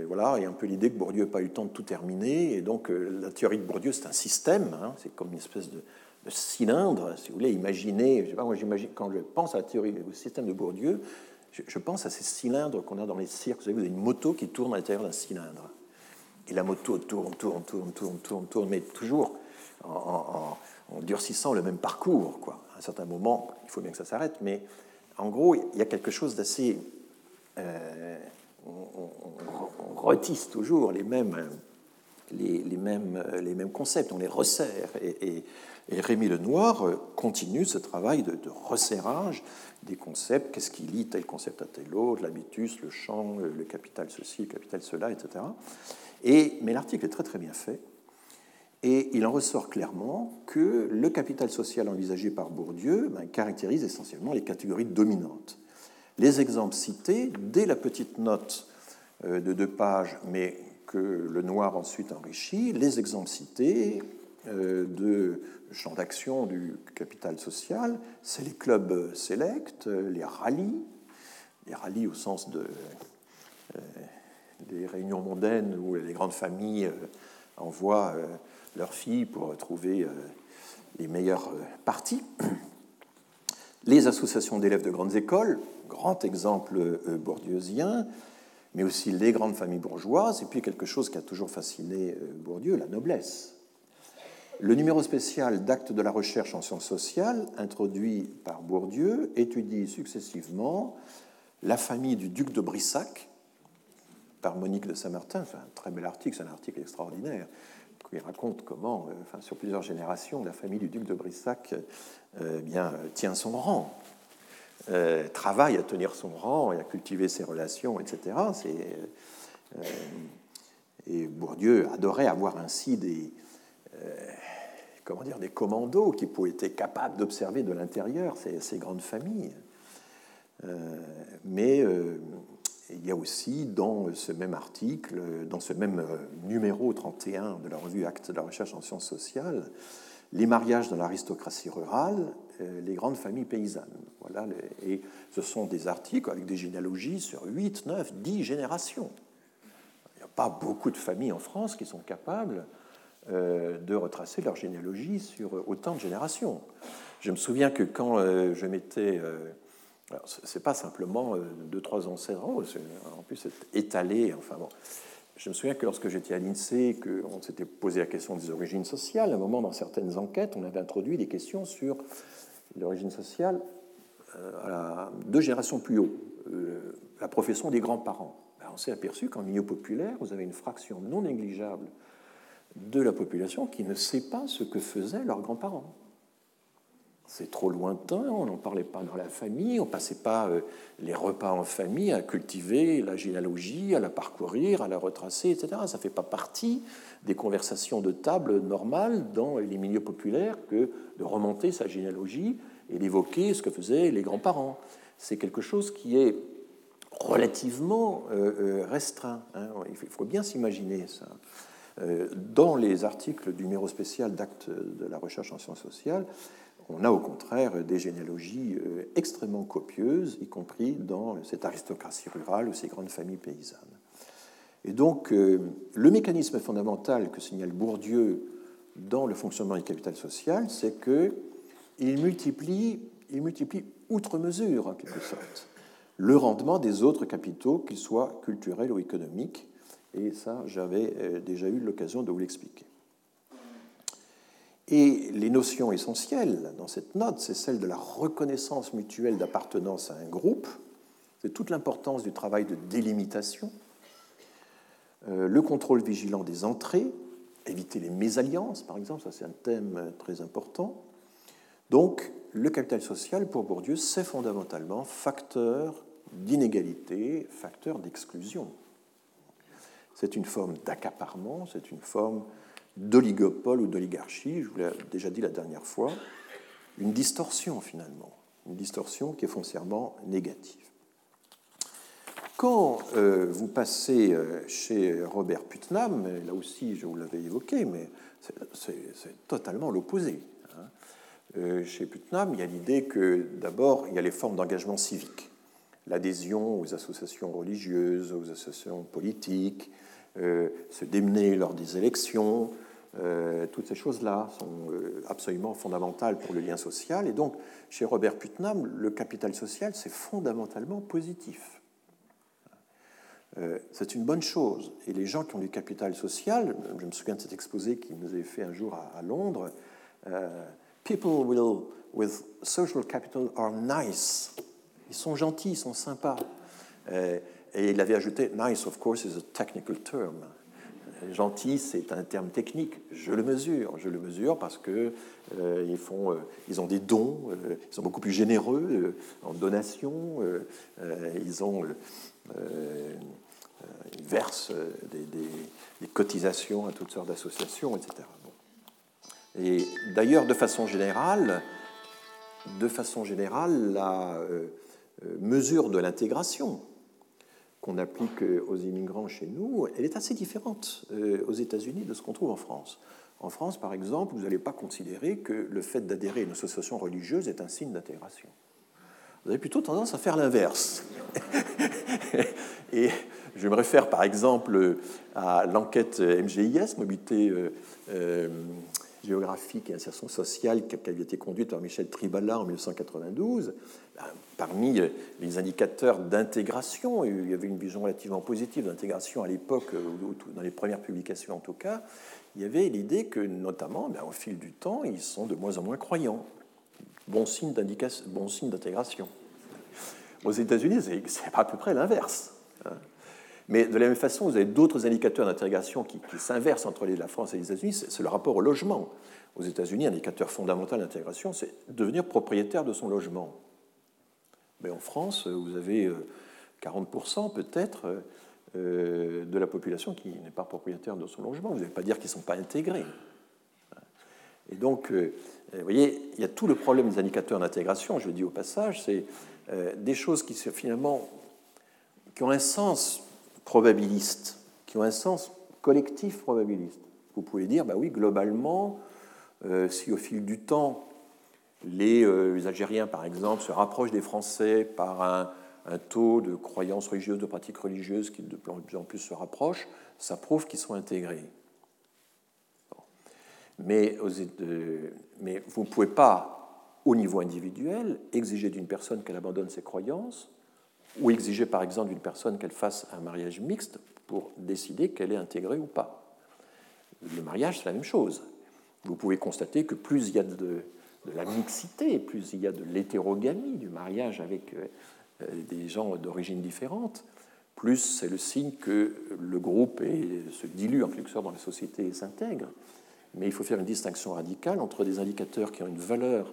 voilà, il y a un peu l'idée que Bourdieu n'a pas eu le temps de tout terminer, et donc la théorie de Bourdieu, c'est un système, hein, c'est comme une espèce de, cylindre, si vous voulez, imaginer, je sais moi j'imagine, quand je pense à la théorie, au système de Bourdieu, je, pense à ces cylindres qu'on a dans les cirques, vous savez, vous avez une moto qui tourne à l'intérieur d'un cylindre, et la moto tourne, tourne, tourne, tourne, tourne, tourne, mais toujours en, durcissant le même parcours. Quoi. À un certain moment, il faut bien que ça s'arrête, mais en gros, il y a quelque chose d'assez... Euh, on, retisse toujours les mêmes, les, mêmes, les mêmes concepts, on les resserre. Et, Rémi Lenoir continue ce travail de, resserrage des concepts. Qu'est-ce qui lie tel concept à tel autre, l'habitus, le champ, le capital ceci, le capital cela, etc. Et, mais l'article est très très bien fait. Et il en ressort clairement que le capital social envisagé par Bourdieu ben, caractérise essentiellement les catégories dominantes. Les exemples cités, dès la petite note euh, de deux pages, mais que le noir ensuite enrichit, les exemples cités euh, de champ d'action du capital social, c'est les clubs select, les rallyes, les rallyes au sens de, euh, des réunions mondaines où les grandes familles envoient leurs filles pour trouver euh, les meilleures euh, parties. Les associations d'élèves de grandes écoles, grand exemple euh, bourdieusien, mais aussi les grandes familles bourgeoises, et puis quelque chose qui a toujours fasciné Bourdieu, la noblesse. Le numéro spécial d'actes de la recherche en sciences sociales, introduit par Bourdieu, étudie successivement la famille du duc de Brissac, par Monique de Saint-Martin, c'est un très bel article, c'est un article extraordinaire, il raconte comment, euh, sur plusieurs générations, la famille du duc de Brissac euh, eh bien, tient son rang, euh, travaille à tenir son rang et à cultiver ses relations, etc. et Bourdieu adorait avoir ainsi des, comment dire, des commandos qui étaient capables d'observer de l'intérieur ces, ces, grandes familles. mais il y a aussi dans ce même article, dans ce même euh, numéro 31 de la revue Actes de la recherche en sciences sociales, les mariages dans l'aristocratie rurale, euh, les grandes familles paysannes. Voilà, et ce sont des articles avec des généalogies sur 8, 9, 10 générations. Il n'y a pas beaucoup de familles en France qui sont capables euh, de retracer leur généalogie sur autant de générations. Je me souviens que quand je m'étais ce n'est pas simplement 2, 3 ans, 7 ans, en plus c'est étalé. Enfin bon. Je me souviens que lorsque j'étais à l'INSEE, qu'on s'était posé la question des origines sociales, à un moment, dans certaines enquêtes, on avait introduit des questions sur l'origine sociale euh, à deux générations plus haut, euh, la profession des grands-parents. Ben, on s'est aperçu qu'en milieu populaire, vous avez une fraction non négligeable de la population qui ne sait pas ce que faisaient leurs grands-parents c'est trop lointain, on n'en parlait pas dans la famille, on passait pas euh, les repas en famille à cultiver la généalogie, à la parcourir, à la retracer, etc. Ça ne fait pas partie des conversations de table normales dans les milieux populaires que de remonter sa généalogie et d'évoquer ce que faisaient les grands-parents. C'est quelque chose qui est relativement euh, euh, restreint. Hein. Il faut bien s'imaginer ça. Dans les articles du numéro spécial d'actes de la recherche en sciences sociales, on a au contraire des généalogies euh, extrêmement copieuses, y compris dans cette aristocratie rurale ou ces grandes familles paysannes. Et donc, euh, le mécanisme fondamental que signale Bourdieu dans le fonctionnement du capital social, c'est qu'il multiplie, il multiplie outre mesure, en quelque sorte, le rendement des autres capitaux, qu'ils soient culturels ou économiques. Et ça, j'avais euh, déjà eu l'occasion de vous l'expliquer. Et les notions essentielles dans cette note, c'est celle de la reconnaissance mutuelle d'appartenance à un groupe, c'est toute l'importance du travail de délimitation, euh, le contrôle vigilant des entrées, éviter les mésalliances, par exemple, ça c'est un thème très important. Donc, le capital social, pour Bourdieu, c'est fondamentalement facteur d'inégalité, facteur d'exclusion. C'est une forme d'accaparement, c'est une forme d'oligopole ou d'oligarchie, je vous l'ai déjà dit la dernière fois, une distorsion finalement, une distorsion qui est foncièrement négative. Quand euh, vous passez euh, chez Robert Putnam, là aussi je vous l'avais évoqué, mais c'est totalement l'opposé. Hein. Euh, chez Putnam, il y a l'idée que d'abord, il y a les formes d'engagement civique. l'adhésion aux associations religieuses, aux associations politiques, se démener lors des élections, toutes ces choses-là sont absolument fondamentales pour le lien social. Et donc, chez Robert Putnam, le capital social, c'est fondamentalement positif. C'est une bonne chose. Et les gens qui ont du capital social, je me souviens de cet exposé qu'il nous avait fait un jour à, Londres, People with social capital are nice. Ils sont gentils, ils sont sympas. Euh, et il avait ajouté, nice, of course, is a technical term. Gentil, c'est un terme technique. Je le mesure. Je le mesure parce que euh, ils, font, euh, ils ont des dons, ils sont beaucoup plus généreux en donation, ils ont, ils versent des, cotisations à toutes sortes d'associations, etc. Et d'ailleurs, de façon générale, de façon générale, la euh, euh, mesure de l'intégration qu'on applique aux immigrants chez nous, elle est assez différente euh, aux États-Unis de ce qu'on trouve en France. En France, par exemple, vous n'allez pas considérer que le fait d'adhérer à une association religieuse est un signe d'intégration. Vous avez plutôt tendance à faire l'inverse. Et je me réfère par exemple à l'enquête MGIS, mobilité géographique et insertion sociale qui avait été conduite par Michel Tribala en 1992, ben, parmi les indicateurs d'intégration, il y avait une vision relativement positive d'intégration à l'époque, dans les premières publications en tout cas, il y avait l'idée que notamment, ben, au fil du temps, ils sont de moins en moins croyants. Bon signe d'intégration. Aux États-Unis, c'est à peu près l'inverse. Mais de la même façon, vous avez d'autres indicateurs d'intégration qui, s'inversent entre la France et les États-Unis, c'est le rapport au logement. Aux États-Unis, un indicateur fondamental d'intégration, c'est devenir propriétaire de son logement. Mais en France, vous avez 40% euh, peut-être euh, de la population qui n'est pas propriétaire de son logement. Vous n'allez pas dire qu'ils ne sont pas intégrés. Et donc, euh, vous voyez, il y a tout le problème des indicateurs d'intégration, je le dis au passage, c'est des choses qui finalement qui ont un sens probabilistes, qui ont un sens collectif probabiliste. Vous pouvez dire, bah oui, globalement, euh, si au fil du temps, les, euh, les, Algériens, par exemple, se rapprochent des Français par un, un taux de croyances religieuses, de pratiques religieuses qui de plus en plus se rapprochent, ça prouve qu'ils sont intégrés. Mais, mais vous ne pouvez pas, au niveau individuel, exiger d'une personne qu'elle abandonne ses croyances ou exiger par exemple d'une personne qu'elle fasse un mariage mixte pour décider qu'elle est intégrée ou pas. Le mariage, c'est la même chose. Vous pouvez constater que plus il y a de, la mixité, plus il y a de l'hétérogamie, du mariage avec euh, euh, des gens d'origine différente, plus c'est le signe que le groupe se dilue en quelque sorte dans la société et s'intègre. Mais il faut faire une distinction radicale entre des indicateurs qui ont une valeur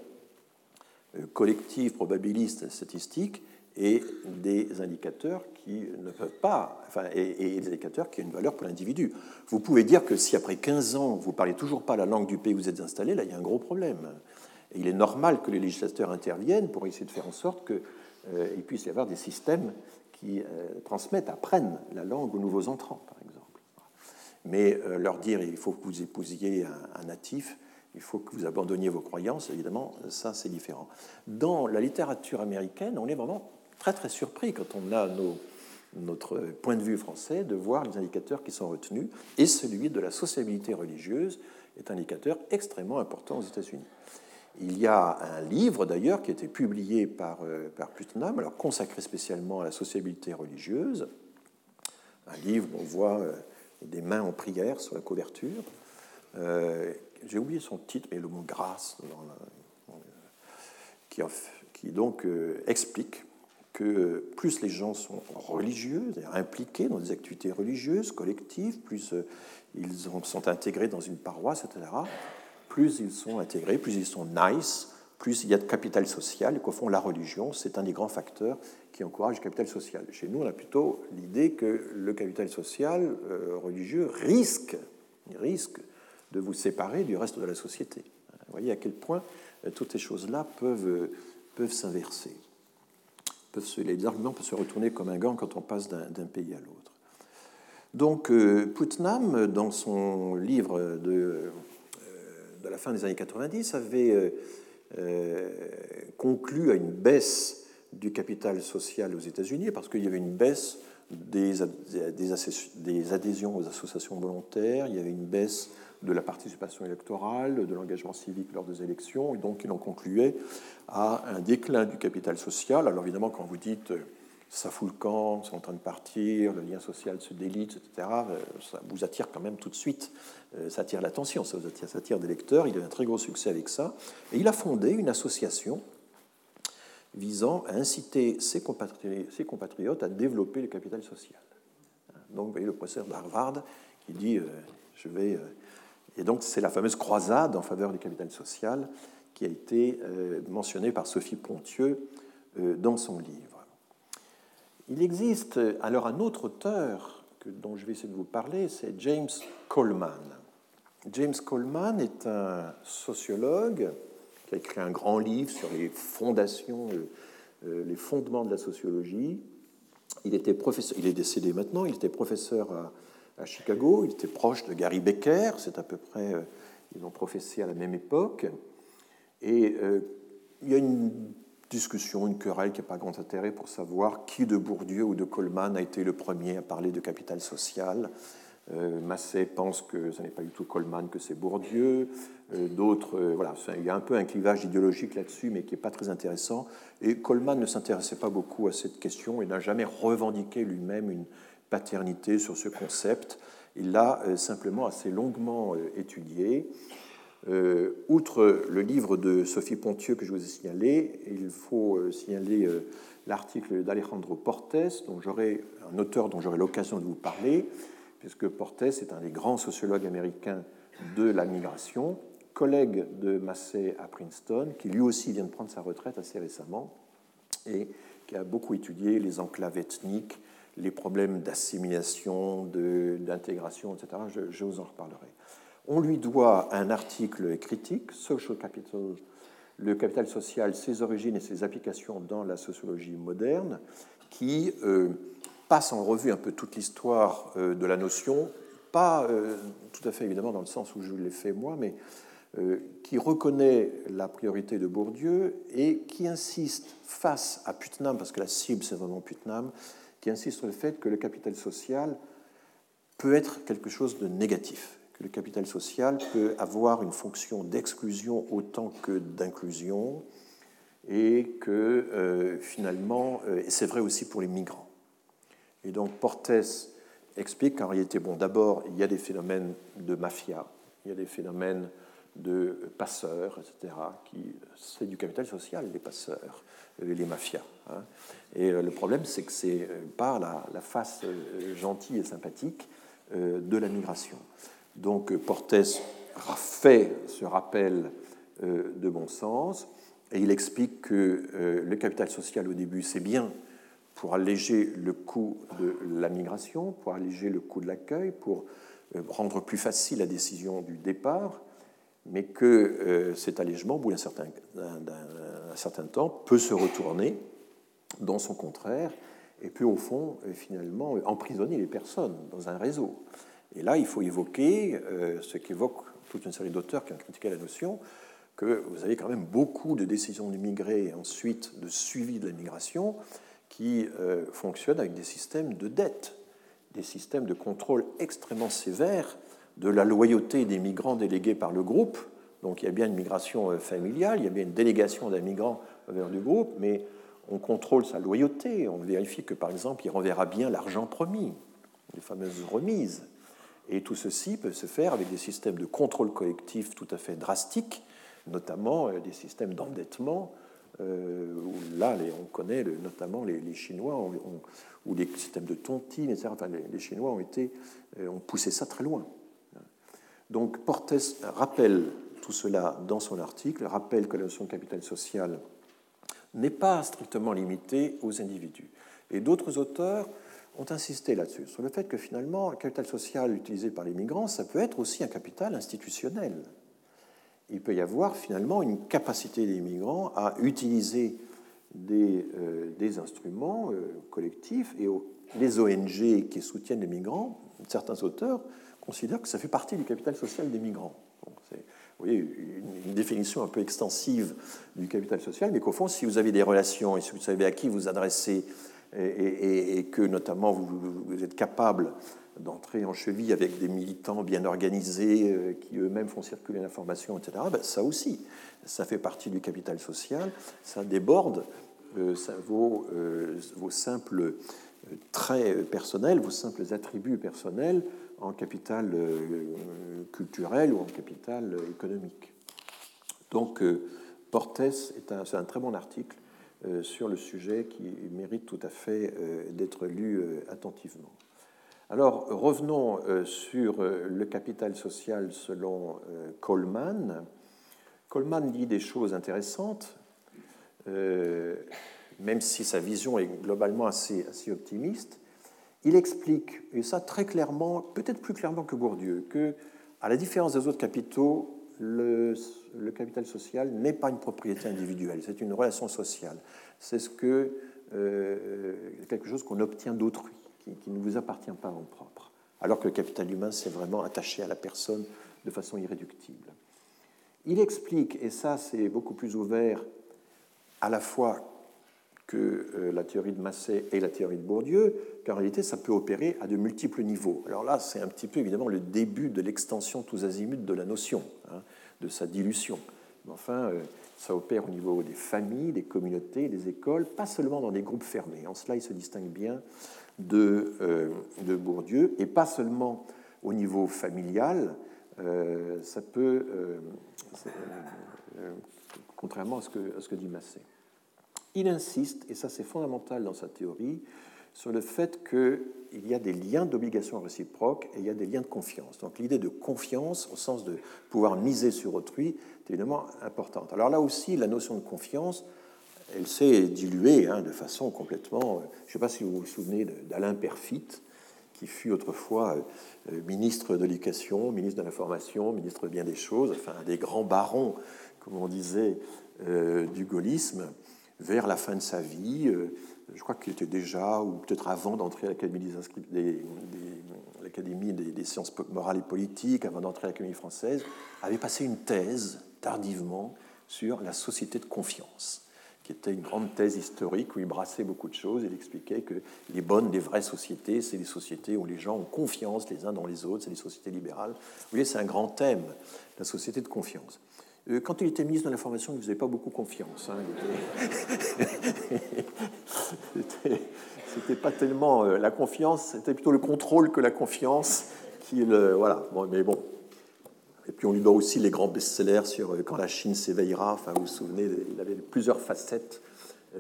euh, collective, probabiliste, statistique, et des indicateurs qui ne peuvent pas, enfin, et, des indicateurs qui ont une valeur pour l'individu. Vous pouvez dire que si après 15 ans, vous ne parlez toujours pas la langue du pays où vous êtes installé, là, il y a un gros problème. Il est normal que les législateurs interviennent pour essayer de faire en sorte qu'il euh, puisse y avoir des systèmes qui euh, transmettent, apprennent la langue aux nouveaux entrants, par exemple. Mais euh, leur dire il faut que vous épousiez un, un natif, il faut que vous abandonniez vos croyances, évidemment, ça c'est différent. Dans la littérature américaine, on est vraiment très très surpris quand on a notre point de vue français de voir les indicateurs qui sont retenus, et celui de la sociabilité religieuse est un indicateur extrêmement important aux États-Unis. Il y a un livre d'ailleurs qui a été publié par, euh, par Putnam, alors consacré spécialement à la sociabilité religieuse, un livre où on voit euh, des mains en prière sur la couverture. Euh, j'ai oublié son titre, mais le mot grâce, qui, qui, donc explique que plus les gens sont religieux, impliqués dans des activités religieuses, collectives, plus euh, ils sont intégrés dans une paroisse, etc., plus ils sont intégrés, plus ils sont nice, plus il y a de capital social, et qu'au fond, la religion, c'est un des grands facteurs qui encourage le capital social. Chez nous, on a plutôt l'idée que le capital social euh, religieux risque, risque de vous séparer du reste de la société. Vous voyez à quel point euh, toutes ces choses-là peuvent, peuvent s'inverser les arguments peuvent se retourner comme un gant quand on passe d'un pays à l'autre. Donc euh, Putnam, dans son livre de, euh, de, la fin des années 90, avait euh, conclu à une baisse du capital social aux États-Unis, parce qu'il y avait une baisse des, des, adhésions aux associations volontaires, il y avait une baisse de la participation électorale, de l'engagement civique lors des élections, et donc il en concluait à un déclin du capital social. Alors évidemment, quand vous dites euh, ça fout le camp, c'est en train de partir, le lien social se délite, etc., euh, ça vous attire quand même tout de suite, euh, ça attire l'attention, ça vous attire, des lecteurs, il a un très gros succès avec ça, et il a fondé une association visant à inciter ses compatriotes, à développer le capital social. Donc, vous voyez le professeur d'Harvard qui dit Je vais et donc c'est la fameuse croisade en faveur du capital social qui a été euh, mentionnée par Sophie Pontieux euh, dans son livre. Il existe euh, alors un autre auteur dont je vais essayer de vous parler, c'est James Coleman. James Coleman est un sociologue qui a écrit un grand livre sur les fondations, les fondements de la sociologie. Il, était professeur, il est décédé maintenant, il était professeur à à Chicago. Il était proche de Gary Becker, c'est à peu près, euh, ils ont professé à la même époque. Et euh, il y a une discussion, une querelle qui n'a pas grand intérêt pour savoir qui de Bourdieu ou de Coleman a été le premier à parler de capital social. Euh, Massé pense que ce n'est pas du tout Coleman, que c'est Bourdieu. D'autres, voilà, il y a un peu un clivage idéologique là-dessus, mais qui n'est pas très intéressant. Et Coleman ne s'intéressait pas beaucoup à cette question et n'a jamais revendiqué lui-même une, paternité sur ce concept. Il l'a euh, simplement assez longuement euh, étudié. Euh, outre le livre de Sophie Pontieux que je vous ai signalé, il faut signaler l'article d'Alejandro Portes, dont un auteur dont j'aurai l'occasion de vous parler, puisque Portes est un des grands sociologues américains de la migration, collègue de Massey à Princeton, qui lui aussi vient de prendre sa retraite assez récemment et qui a beaucoup étudié les enclaves ethniques les problèmes d'assimilation, d'intégration, etc. Je, vous en reparlerai. On lui doit un article critique, Social Capital, le capital social, ses origines et ses applications dans la sociologie moderne, qui euh, passe en revue un peu toute l'histoire euh, de la notion, pas euh, tout à fait évidemment dans le sens où je l'ai fait moi, mais qui reconnaît la priorité de Bourdieu et qui insiste face à Putnam, parce que la cible c'est vraiment Putnam, insiste sur le fait que le capital social peut être quelque chose de négatif, que le capital social peut avoir une fonction d'exclusion autant que d'inclusion, et que euh, finalement, euh, et c'est vrai aussi pour les migrants. Et donc Portes explique qu'en réalité, bon, d'abord, il y a des phénomènes de mafia, il y a des phénomènes de passeurs, etc., qui c'est du capital social, les passeurs, les mafias. Hein. Et euh, le problème, c'est que c'est euh, pas la, face euh, gentille et sympathique de la migration. Donc Portes fait ce rappel de bon sens et il explique que le capital social au début, c'est bien pour alléger le coût de la migration, pour alléger le coût de l'accueil, pour rendre plus facile la décision du départ, mais que cet allègement, au bout d'un certain, temps, peut se retourner dans son contraire, et peut au fond, euh, finalement, emprisonner les personnes dans un réseau. Et là, il faut évoquer euh, ce qu'évoque toute une série d'auteurs qui ont critiqué la notion, que vous avez quand même beaucoup de décisions d'immigrés et ensuite de suivi de la migration qui euh, fonctionnent avec des systèmes de dette, des systèmes de contrôle extrêmement sévères de la loyauté des migrants délégués par le groupe. Donc il y a bien une migration familiale, il y a bien une délégation d'un migrant vers du groupe, mais on contrôle sa loyauté, on vérifie que par exemple il renverra bien l'argent promis, les fameuses remises. Et tout ceci peut se faire avec des systèmes de contrôle collectif tout à fait drastiques, notamment euh, des systèmes d'endettement, euh, où là on connaît notamment les, Chinois, ou les systèmes de tontine, etc. Les, Chinois euh, ont poussé ça très loin. Donc Portes rappelle tout cela dans son article, rappelle que la notion de capital social n'est pas strictement limité aux individus. Et d'autres auteurs ont insisté là-dessus, sur le fait que finalement, le capital social utilisé par les migrants, ça peut être aussi un capital institutionnel. Il peut y avoir finalement une capacité des migrants à utiliser des, euh, instruments euh, collectifs et les ONG qui soutiennent les migrants, certains auteurs considèrent que ça fait partie du capital social des migrants. voyez, une, définition un peu extensive du capital social, mais qu'au fond, si vous avez des relations et si vous savez à qui vous adressez et, que notamment vous, êtes capable d'entrer en cheville avec des militants bien organisés euh, qui eux-mêmes font circuler l'information, etc., ben, ça aussi, ça fait partie du capital social, ça déborde euh, ça, vos, euh, vos simples traits personnels, vos simples attributs personnels en capital culturel ou en capital économique. Donc, Portes est un, un, très bon article sur le sujet qui mérite tout à fait d'être lu attentivement. Alors revenons euh, sur euh, le capital social selon euh, Coleman. Coleman dit des choses intéressantes, même si sa vision est globalement assez, assez optimiste. Il explique, et ça très clairement, peut-être plus clairement que Bourdieu, que, à la différence des autres capitaux, le, capital social n'est pas une propriété individuelle, c'est une relation sociale. C'est ce que, quelque chose qu'on obtient d'autrui qui, ne vous appartient pas en propre, alors que le capital humain, c'est vraiment attaché à la personne de façon irréductible. Il explique, et ça c'est beaucoup plus ouvert à la fois que euh, la théorie de Massé et la théorie de Bourdieu, qu'en réalité ça peut opérer à de multiples niveaux. Alors là, c'est un petit peu évidemment le début de l'extension tous azimuts de la notion, hein, de sa dilution. Mais enfin, euh, ça opère au niveau des familles, des communautés, des écoles, pas seulement dans des groupes fermés. En cela, il se distingue bien de, euh, Bourdieu, et pas seulement au niveau familial, ça peut, contrairement à ce, que, à ce que dit Massé. Il insiste, et ça c'est fondamental dans sa théorie, sur le fait qu'il y a des liens d'obligation réciproque et il y a des liens de confiance. Donc l'idée de confiance, au sens de pouvoir miser sur autrui, est évidemment importante. Alors là aussi, la notion de confiance, elle s'est diluée hein, de façon complètement. Euh, je ne sais pas si vous vous souvenez d'Alain Perfit, qui fut autrefois euh, euh, ministre de l'Éducation, ministre de l'Information, ministre de bien des choses, enfin un des grands barons, comme on disait, du gaullisme, vers la fin de sa vie. je crois qu'il était déjà, ou peut-être avant d'entrer à l'Académie des, l'Académie des, sciences morales et politiques, avant d'entrer à l'Académie française, avait passé une thèse tardivement sur la société de confiance qui était une grande thèse historique où il brassait beaucoup de choses. Il expliquait que les bonnes, les vraies sociétés, c'est des sociétés où les gens ont confiance les uns dans les autres, c'est des sociétés libérales. Vous voyez, c'est un grand thème, la société de confiance. Euh, quand il était ministre de l'Information, il ne faisait pas beaucoup confiance. Hein. C'était pas tellement euh, la confiance, c'était plutôt le contrôle que la confiance. Euh, voilà. Mais bon, et puis on lui doit aussi les grands best-sellers sur euh, Quand la Chine s'éveillera. Enfin, vous vous souvenez, il avait plusieurs facettes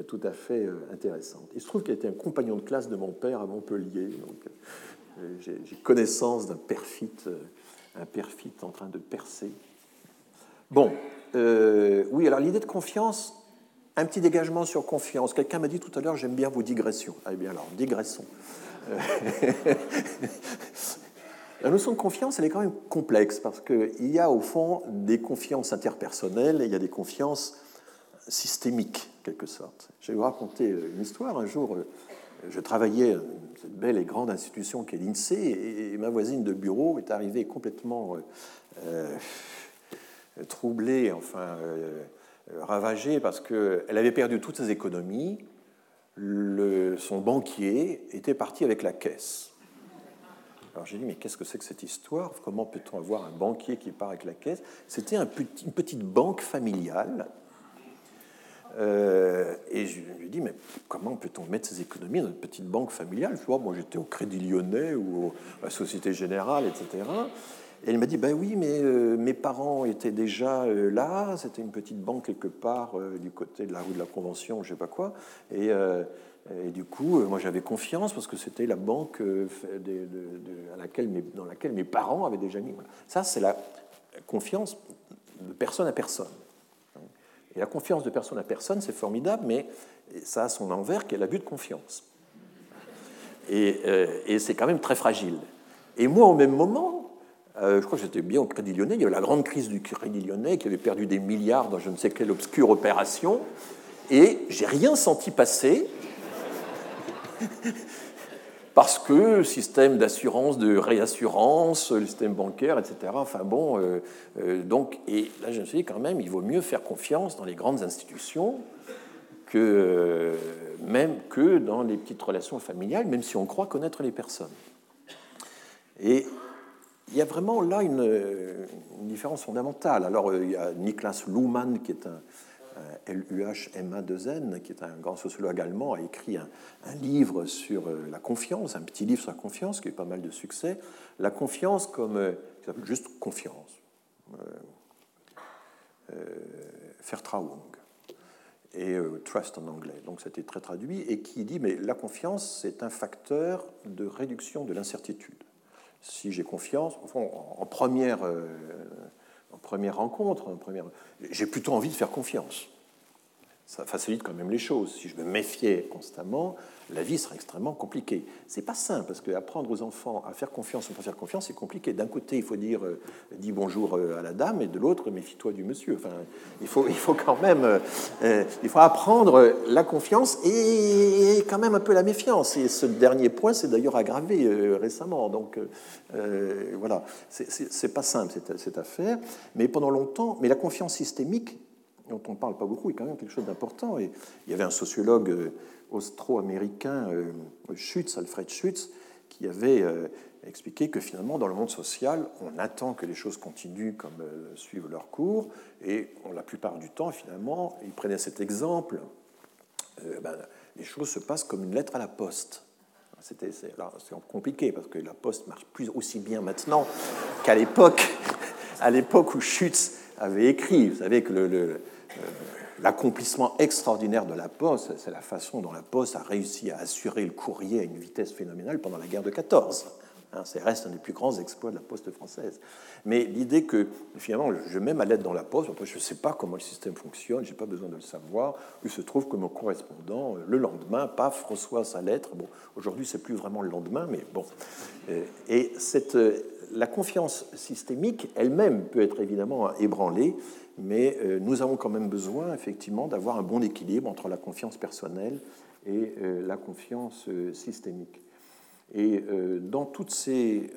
tout à fait intéressantes. Il se trouve qu'il était un compagnon de classe de mon père à Montpellier. J'ai connaissance d'un perfite, un perfite en train de percer. Bon, oui, alors l'idée de confiance, un petit dégagement sur confiance. Quelqu'un m'a dit tout à l'heure, j'aime bien vos digressions. Ah bien alors, digressons. La notion de confiance, elle est quand même complexe parce qu'il y a au fond des confiances interpersonnelles et il y a des confiances systémiques, en quelque sorte. Je vais vous raconter une histoire. Un jour, je travaillais dans cette belle et grande institution qu'est l'INSEE et ma voisine de bureau est arrivée complètement euh, troublée, enfin euh, ravagée, parce qu'elle avait perdu toutes ses économies. Son banquier était parti avec la caisse. Alors j'ai dit, mais qu'est-ce que c'est que cette histoire? Comment peut-on avoir un banquier qui part avec la caisse? C'était un une petite banque familiale. Euh, et je lui ai dit, mais comment peut-on mettre ses économies dans une petite banque familiale? Je vois, moi j'étais au Crédit Lyonnais ou à la Société Générale, etc. Et elle m'a dit, ben oui, mais euh, mes parents étaient déjà euh, là, c'était une petite banque quelque part du côté de la rue de la Convention, je ne sais pas quoi. Et du coup, euh, moi j'avais confiance parce que c'était la banque euh, à laquelle dans laquelle mes parents avaient déjà mis. Ça, c'est la confiance de personne à personne. Et la confiance de personne à personne, c'est formidable, mais ça a son envers qui est l'abus de confiance. Euh, et c'est quand même très fragile. Et moi, au même moment, je crois que j'étais bien au Crédit Lyonnais, il y avait la grande crise du Crédit Lyonnais qui avait perdu des milliards dans je ne sais quelle obscure opération, et j'ai rien senti passer parce que système d'assurance, de réassurance, le système bancaire, etc. Enfin bon, euh, euh, donc, et là je me suis dit quand même, il vaut mieux faire confiance dans les grandes institutions que euh, même que dans les petites relations familiales, même si on croit connaître les personnes. Et il y a vraiment là une, différence fondamentale. Alors il y a Niklas Luhmann qui est un, LUH-MA2N, qui est un grand sociologue allemand, a écrit un, livre sur euh, la confiance, un petit livre sur la confiance qui a eu pas mal de succès. La confiance comme, euh, qui s'appelle juste confiance, euh, et trust en anglais. Donc c'était très traduit, et qui dit, mais la confiance, c'est un facteur de réduction de l'incertitude. Si j'ai confiance, en, première en première rencontre, en première... j'ai plutôt envie de faire confiance ça facilite quand même les choses. Si je me méfiais constamment, la vie serait extrêmement compliquée. C'est pas simple parce qu'apprendre aux enfants à faire confiance ou pas faire confiance, c'est compliqué. D'un côté, il faut dire euh, dis bonjour euh, à la dame, et de l'autre, méfie-toi du monsieur. Enfin, il faut, il faut quand même, euh, il faut apprendre la confiance et, quand même un peu la méfiance. Et ce dernier point, c'est d'ailleurs aggravé récemment. Donc voilà, c'est pas simple cette, cette affaire. Mais pendant longtemps, mais la confiance systémique dont on ne parle pas beaucoup, est quand même quelque chose d'important. Et il y avait un sociologue austro-américain, euh, Schutz, Alfred Schutz, qui avait euh, expliqué que finalement, dans le monde social, on attend que les choses continuent comme suivent leur cours, et la plupart du temps, finalement, il prenait cet exemple, ben, les choses se passent comme une lettre à la poste. C'était, c'est, compliqué parce que la poste marche plus aussi bien maintenant qu'à l'époque, où Schutz avait écrit. Vous savez que le euh, l'accomplissement extraordinaire de la Poste, c'est la façon dont la Poste a réussi à assurer le courrier à une vitesse phénoménale pendant la guerre de 14. Hein, c'est reste un des plus grands exploits de la Poste française. Mais l'idée que finalement, je mets ma lettre dans la Poste, je ne sais pas comment le système fonctionne, je n'ai pas besoin de le savoir. Il se trouve que mon correspondant, le lendemain, paf, reçoit sa lettre. Bon, aujourd'hui, c'est plus vraiment le lendemain, mais bon. Euh, et cette, euh, la confiance systémique elle-même peut être évidemment ébranlée mais euh, nous avons quand même besoin, effectivement, d'avoir un bon équilibre entre la confiance personnelle et euh, la confiance euh, systémique. Et dans toutes ces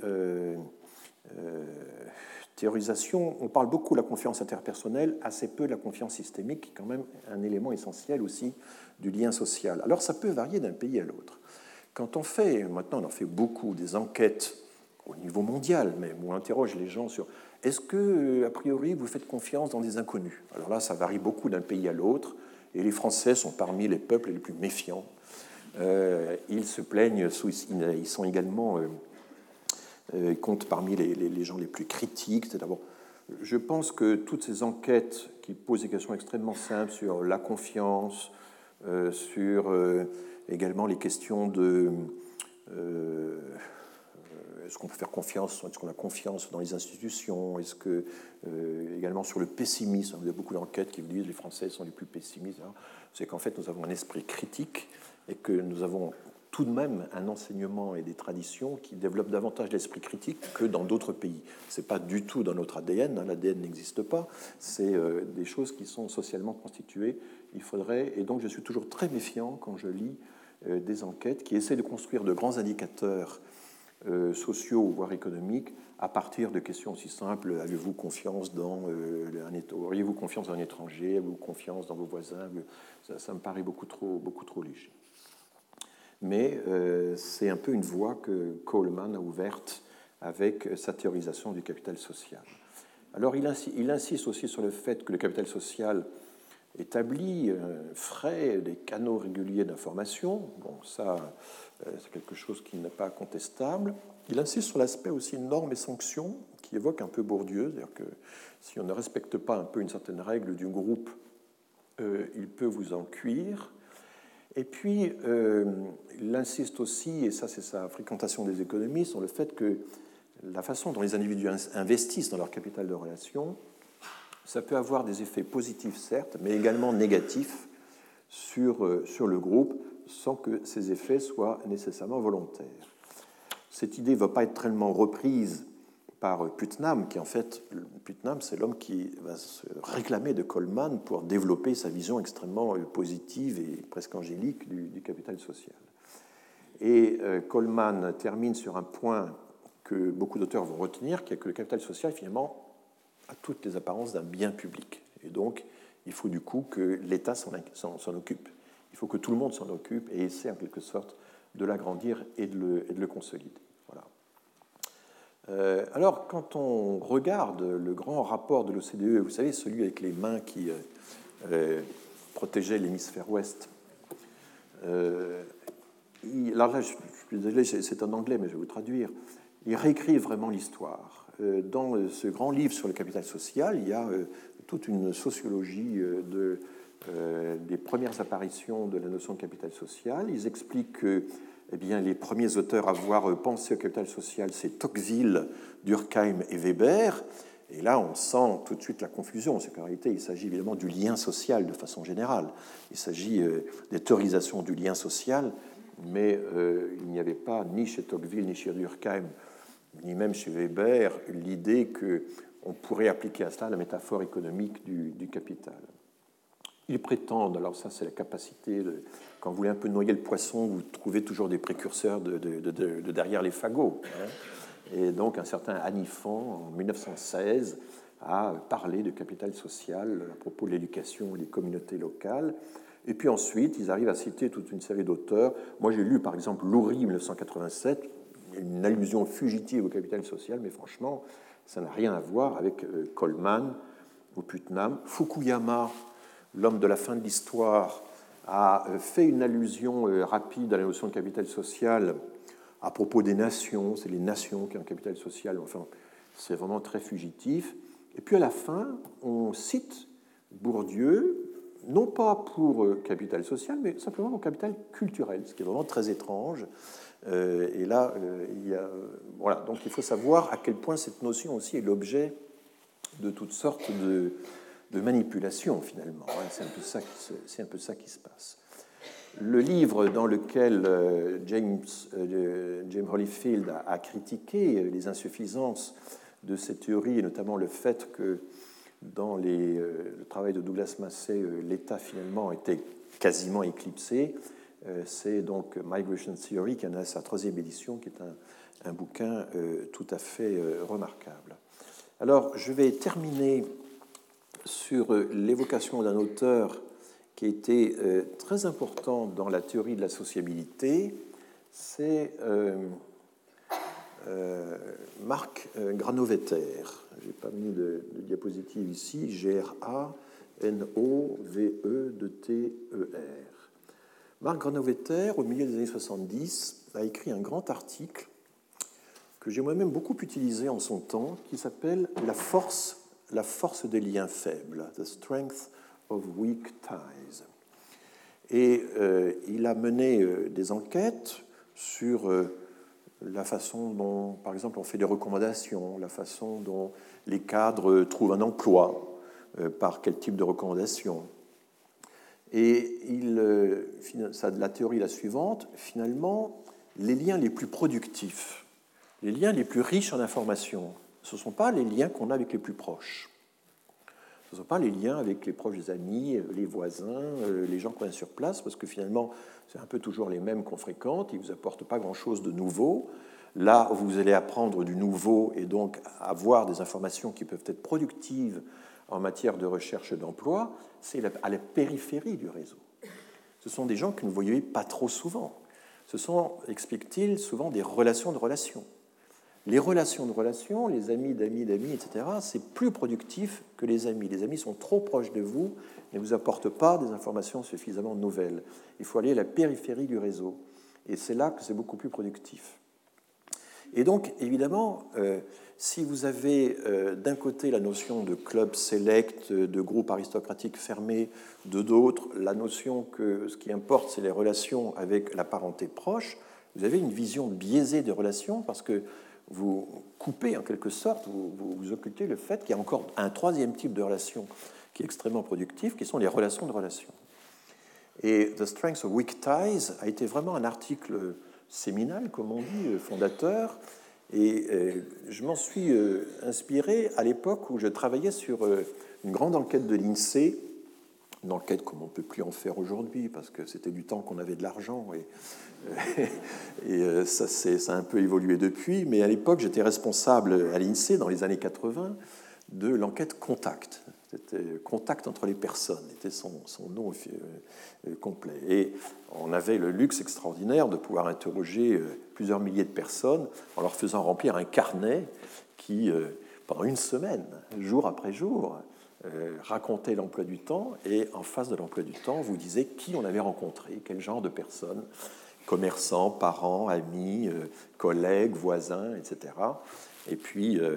théorisations, on parle beaucoup de la confiance interpersonnelle, assez peu de la confiance systémique, qui est quand même un élément essentiel aussi du lien social. Alors ça peut varier d'un pays à l'autre. Quand on fait, maintenant on en fait beaucoup, des enquêtes au niveau mondial même, où on interroge les gens sur est-ce que, euh, a priori, vous faites confiance dans des inconnus? Alors là, ça varie beaucoup d'un pays à l'autre, et les Français sont parmi les peuples les plus méfiants. Euh, ils se plaignent, ils sont également, euh, comptent parmi les, gens les plus critiques. je pense que toutes ces enquêtes qui posent des questions extrêmement simples sur la confiance, sur également les questions de est-ce qu'on peut faire confiance Est-ce qu'on a confiance dans les institutions Est-ce que, euh, également sur le pessimisme, vous avez beaucoup d'enquêtes qui vous disent que les Français sont les plus pessimistes. C'est qu'en fait, nous avons un esprit critique et que nous avons tout de même un enseignement et des traditions qui développent davantage l'esprit critique que dans d'autres pays. Ce n'est pas du tout dans notre ADN, hein, l'ADN n'existe pas, c'est euh, des choses qui sont socialement constituées. Il faudrait, et donc je suis toujours très méfiant quand je lis euh, des enquêtes qui essaient de construire de grands indicateurs euh, sociaux, voire économiques, à partir de questions aussi simples. Avez-vous confiance dans euh, un Auriez-vous confiance dans un étranger? Avez-vous confiance dans vos voisins? Ça, me paraît beaucoup trop, beaucoup trop léger. Mais euh, c'est un peu une voie que Coleman a ouverte avec sa théorisation du capital social. Alors il, il insiste aussi sur le fait que le capital social établit frais des canaux réguliers d'information. Bon, ça, c'est quelque chose qui n'est pas contestable. Il insiste sur l'aspect aussi normes et sanctions, qui évoque un peu Bourdieu, c'est-à-dire que si on ne respecte pas un peu une certaine règle du groupe, euh, il peut vous en cuire. Et puis, euh, il insiste aussi, et ça c'est sa fréquentation des économies, sur le fait que la façon dont les individus investissent dans leur capital de relation, ça peut avoir des effets positifs certes, mais également négatifs sur, sur le groupe, sans que ces effets soient nécessairement volontaires. Cette idée ne va pas être tellement reprise par Putnam, qui en fait, Putnam, c'est l'homme qui va se réclamer de Coleman pour développer sa vision extrêmement positive et presque angélique du, capital social. Et Coleman termine sur un point que beaucoup d'auteurs vont retenir, qui est que le capital social, finalement, a toutes les apparences d'un bien public. Et donc, il faut du coup que l'État s'en occupe. Il faut que tout le monde s'en occupe et essaie en quelque sorte de l'agrandir et, de le consolider. Voilà. Euh, alors, quand on regarde le grand rapport de l'OCDE, vous savez, celui avec les mains qui euh, euh, protégeaient l'hémisphère ouest, alors là, je, suis désolé, c'est en anglais, mais je vais vous traduire. Il réécrit vraiment l'histoire. Dans ce grand livre sur le capital social, il y a toute une sociologie de euh, des premières apparitions de la notion de capital social. Ils expliquent que eh bien, les premiers auteurs à avoir pensé au capital social, c'est Tocqueville, Durkheim et Weber. Et là, on sent tout de suite la confusion. C'est qu'en réalité, il s'agit évidemment du lien social de façon générale. Il s'agit euh, des théorisations du lien social, mais euh, il n'y avait pas, ni chez Tocqueville, ni chez Durkheim, ni même chez Weber, l'idée qu'on pourrait appliquer à cela la métaphore économique du capital. Ils prétendent, alors ça c'est la capacité, quand vous voulez un peu noyer le poisson, vous trouvez toujours des précurseurs de, derrière les fagots. Hein. Et donc un certain Anifan, en 1916, a parlé de capital social à propos de l'éducation et des communautés locales. Et puis ensuite, ils arrivent à citer toute une série d'auteurs. Moi, j'ai lu par exemple Loury, 1987, une allusion fugitive au capital social, mais franchement, ça n'a rien à voir avec euh, Coleman ou Putnam. Fukuyama, l'homme de la fin de l'histoire, a euh, fait une allusion euh, rapide à la notion de capital social à propos des nations. C'est les nations qui ont un capital social. Enfin, c'est vraiment très fugitif. Et puis à la fin, on cite Bourdieu, non pas pour euh, capital social, mais simplement pour capital culturel, ce qui est vraiment très étrange. Et là, il y a, voilà. Donc il faut savoir à quel point cette notion aussi est l'objet de toutes sortes de, de manipulation finalement. C'est un, peu ça qui se, un peu ça qui se passe. Le livre dans lequel euh, James, euh, James Holyfield a, critiqué les insuffisances de cette théorie, et notamment le fait que dans les, euh, le travail de Douglas Massey, l'État finalement était quasiment éclipsé, c'est donc Migration Theory qui en a sa troisième édition, qui est un, un bouquin tout à fait remarquable. Alors, je vais terminer sur euh, l'évocation d'un auteur qui été euh, très important dans la théorie de la sociabilité, c'est euh, Marc Granovetter. Je n'ai pas mis de, diapositive ici, G-R-A-N-O-V-E-T-E-R. Marc Granovetter, au milieu des années 70, a écrit un grand article que j'ai moi-même beaucoup utilisé en son temps, qui s'appelle La force la force des liens faibles, the strength of weak ties. Et euh, il a mené euh, des enquêtes sur euh, la façon dont, par exemple, on fait des recommandations, la façon dont les cadres trouvent un emploi, par quel type de recommandations. Et il, ça, la théorie est la suivante, finalement, les liens les plus productifs, les liens les plus riches en informations, ce ne sont pas les liens qu'on a avec les plus proches. Ce ne sont pas les liens avec les proches amis, les voisins, euh, les gens qu'on a sur place, parce que finalement, c'est un peu toujours les mêmes qu'on fréquente, ils ne vous apportent pas grand-chose de nouveau. Là, vous allez apprendre du nouveau et donc avoir des informations qui peuvent être productives en matière de recherche d'emploi, c'est à la périphérie du réseau. Ce sont des gens que vous ne voyez pas trop souvent. Ce sont, explique-t-il, souvent des relations de relations. Les relations de relations, les amis d'amis d'amis, etc., c'est plus productif que les amis. Les amis sont trop proches de vous ne vous apportent pas des informations suffisamment nouvelles. Il faut aller à la périphérie du réseau. Et c'est là que c'est beaucoup plus productif. Et donc, évidemment, euh, si vous avez euh, d'un côté la notion de club select, de groupe aristocratique fermé, de d'autre la notion que ce qui importe, c'est les relations avec la parenté proche, vous avez une vision biaisée des relations parce que vous coupez en quelque sorte, vous, vous, occultez le fait qu'il y a encore un troisième type de relation qui est extrêmement productif, qui sont les relations de relations. Et The Strength of Weak Ties a été vraiment un article séminal, comme on dit, fondateur, et euh, je m'en suis euh, inspiré à l'époque où je travaillais sur euh, une grande enquête de l'INSEE une enquête comme on ne peut plus en faire aujourd'hui, parce que c'était du temps qu'on avait de l'argent, et, et euh, ça, ça, a un peu évolué depuis, mais à l'époque, j'étais responsable à l'INSEE, dans les années 80, de l'enquête Contact. C'était Contact entre les personnes, était son, son nom euh, complet. Et on avait le luxe extraordinaire de pouvoir interroger euh, plusieurs milliers de personnes en leur faisant remplir un carnet qui, pendant une semaine, jour après jour, euh, raconter l'emploi du temps et en face de l'emploi du temps, vous disiez qui on avait rencontré, quel genre de personnes, commerçants, parents, amis, euh, collègues, voisins, etc. Et puis, euh,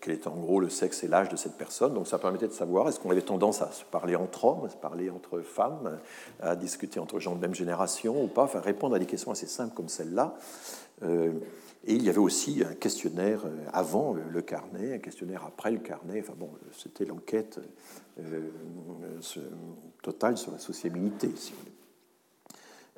quel était en gros le sexe et l'âge de cette personne. Donc ça permettait de savoir est-ce qu'on avait tendance à se parler entre hommes, à se parler entre femmes, à discuter entre gens de même génération ou pas, enfin répondre à des questions assez simples comme celle-là. Et il y avait aussi un questionnaire euh, avant le carnet, un questionnaire après le carnet. Enfin bon, c'était l'enquête euh, totale sur la sociabilité.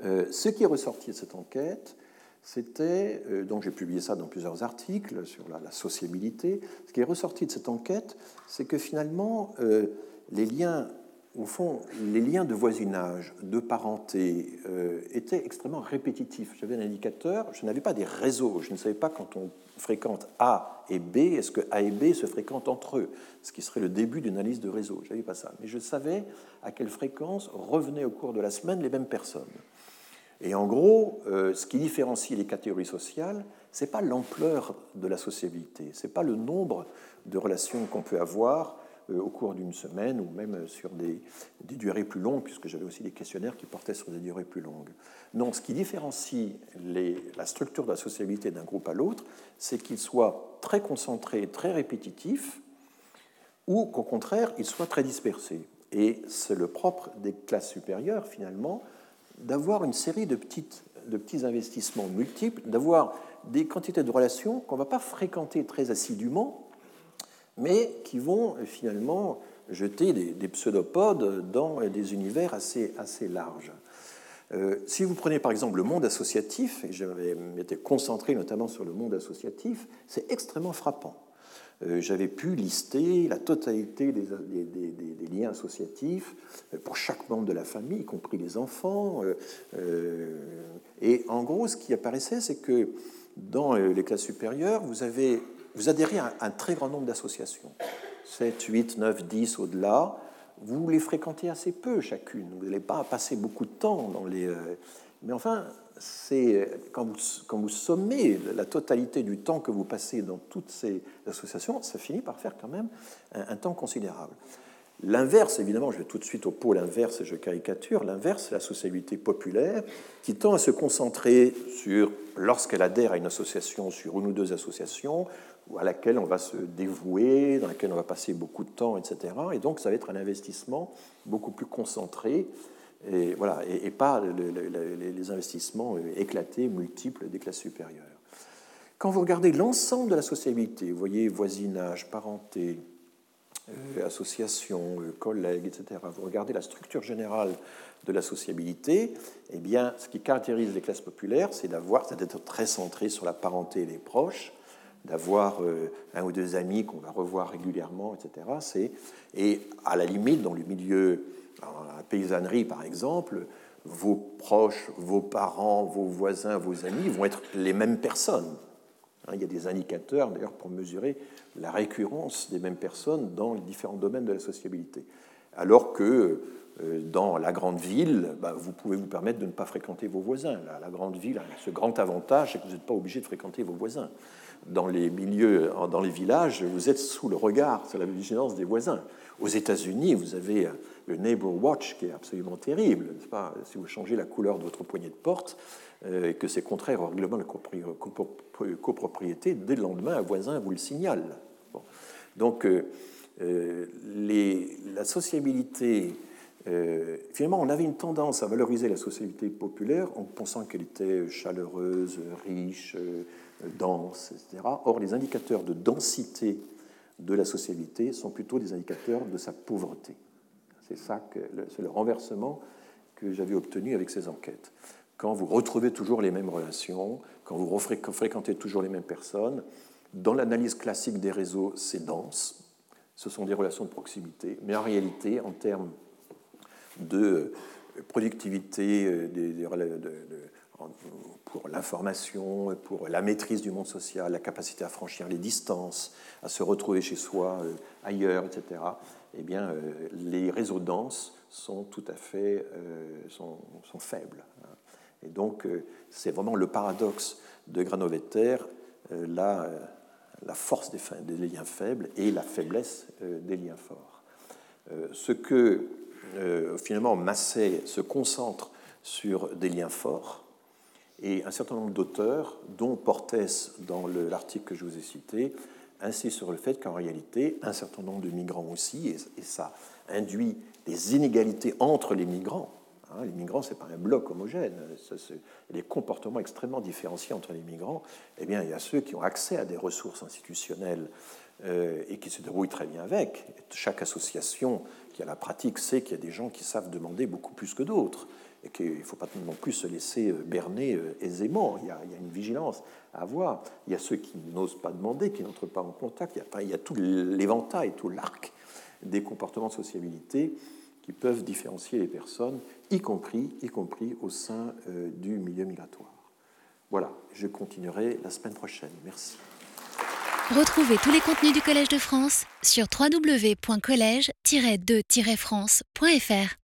Euh, ce qui est ressorti de cette enquête, c'était, donc j'ai publié ça dans plusieurs articles sur la, sociabilité, ce qui est ressorti de cette enquête, c'est que finalement, les liens au fond, les liens de voisinage, de parenté euh, étaient extrêmement répétitifs. J'avais un indicateur, je n'avais pas des réseaux, je ne savais pas quand on fréquente A et B, est-ce que A et B se fréquentent entre eux, ce qui serait le début d'une analyse de réseau. Je n'avais pas ça. Mais je savais à quelle fréquence revenaient au cours de la semaine les mêmes personnes. Et en gros, euh, ce qui différencie les catégories sociales, ce n'est pas l'ampleur de la sociabilité, ce n'est pas le nombre de relations qu'on peut avoir au cours d'une semaine ou même sur des, durées plus longues, puisque j'avais aussi des questionnaires qui portaient sur des durées plus longues. Non, ce qui différencie la structure de la sociabilité d'un groupe à l'autre, c'est qu'il soit très concentré, très répétitif, ou qu'au contraire, il soit très dispersé. Et c'est le propre des classes supérieures, finalement, d'avoir une série de, de petits investissements multiples, d'avoir des quantités de relations qu'on ne va pas fréquenter très assidûment, mais qui vont euh, finalement jeter des, pseudopodes dans des univers assez, assez larges. Euh, si vous prenez par exemple le monde associatif, et je m'étais concentré notamment sur le monde associatif, c'est extrêmement frappant. Euh, j'avais pu lister la totalité des, liens associatifs pour chaque membre de la famille, y compris les enfants. et en gros, ce qui apparaissait, c'est que dans les classes supérieures, vous avez vous adhérez à un très grand nombre d'associations, 7, 8, 9, 10 au-delà, vous les fréquentez assez peu chacune, vous n'allez pas passer beaucoup de temps dans les... Euh, mais enfin, c'est vous, quand vous sommez la totalité du temps que vous passez dans toutes ces associations, ça finit par faire quand même un temps considérable. L'inverse, évidemment, je vais tout de suite au pôle inverse et je caricature, l'inverse, c'est la sociabilité populaire qui tend à se concentrer sur, lorsqu'elle adhère à une association, sur une ou deux associations, à laquelle on va se dévouer, dans laquelle on va passer beaucoup de temps, etc. Et donc, ça va être un investissement beaucoup plus concentré, et, voilà, et, pas les investissements éclatés, multiples des classes supérieures. Quand vous regardez l'ensemble de la sociabilité, vous voyez voisinage, parenté, euh, associations, euh, collègues, etc., vous regardez la structure générale de la sociabilité, eh bien, ce qui caractérise les classes populaires, c'est d'avoir, d'être très centré sur la parenté et les proches, d'avoir euh, un ou deux amis qu'on va revoir régulièrement, etc. Et à la limite, dans le milieu, la paysannerie par exemple, vos proches, vos parents, vos voisins, vos amis vont être les mêmes personnes. Hein, il y a des indicateurs d'ailleurs pour mesurer la récurrence des mêmes personnes dans les différents domaines de la sociabilité. Alors que euh, dans la grande ville, bah, vous pouvez vous permettre de ne pas fréquenter vos voisins. La, grande ville a ce grand avantage, c'est que vous n'êtes pas obligé de fréquenter vos voisins. Dans les milieux, dans les villages, vous êtes sous le regard, sur la vigilance des voisins. Aux États-Unis, vous avez euh, le Neighbor Watch qui est absolument terrible. Pas? Si vous changez la couleur de votre poignée de porte, et que c'est contraire au règlement de copropriété, dès le lendemain, un voisin vous le signale. Donc, euh, euh, la sociabilité, finalement, on avait une tendance à valoriser la sociabilité populaire en pensant qu'elle était chaleureuse, riche, dense, etc. Or, les indicateurs de densité de la sociabilité sont plutôt des indicateurs de sa pauvreté. C'est ça c'est le renversement que j'avais obtenu avec ces enquêtes quand vous retrouvez toujours les mêmes relations, quand vous fréquentez toujours les mêmes personnes. Dans l'analyse classique des réseaux, c'est dense, ce sont des relations de proximité, mais en réalité, en termes de productivité pour l'information, pour la maîtrise du monde social, la capacité à franchir les distances, à se retrouver chez soi, ailleurs, etc., eh bien, les réseaux denses sont tout à fait sont faibles. Et donc, c'est vraiment le paradoxe de Granovetter, la, la force des, liens faibles et la faiblesse des liens forts. Ce que euh, finalement, Massé se concentre sur des liens forts, et un certain nombre d'auteurs, dont Portes dans l'article que je vous ai cité, insistent sur le fait qu'en réalité, un certain nombre de migrants aussi, et, ça induit des inégalités entre les migrants. Hein, les migrants, ce n'est pas un bloc homogène. Les comportements extrêmement différenciés entre les migrants. Eh bien, il y a ceux qui ont accès à des ressources institutionnelles euh, et qui se débrouillent très bien avec. Chaque association qui a la pratique sait qu'il y a des gens qui savent demander beaucoup plus que d'autres et qu'il ne faut pas non plus se laisser euh, berner euh, aisément. Il y, a, une vigilance à avoir. Il y a ceux qui n'osent pas demander, qui n'entrent pas en contact. Il y a tout l'éventail, tout l'arc des comportements de sociabilité qui peuvent différencier les personnes, y compris, y compris au sein du milieu migratoire. Voilà, je continuerai la semaine prochaine. Merci. Retrouvez tous les contenus du Collège de France sur www.colège-2-france.fr.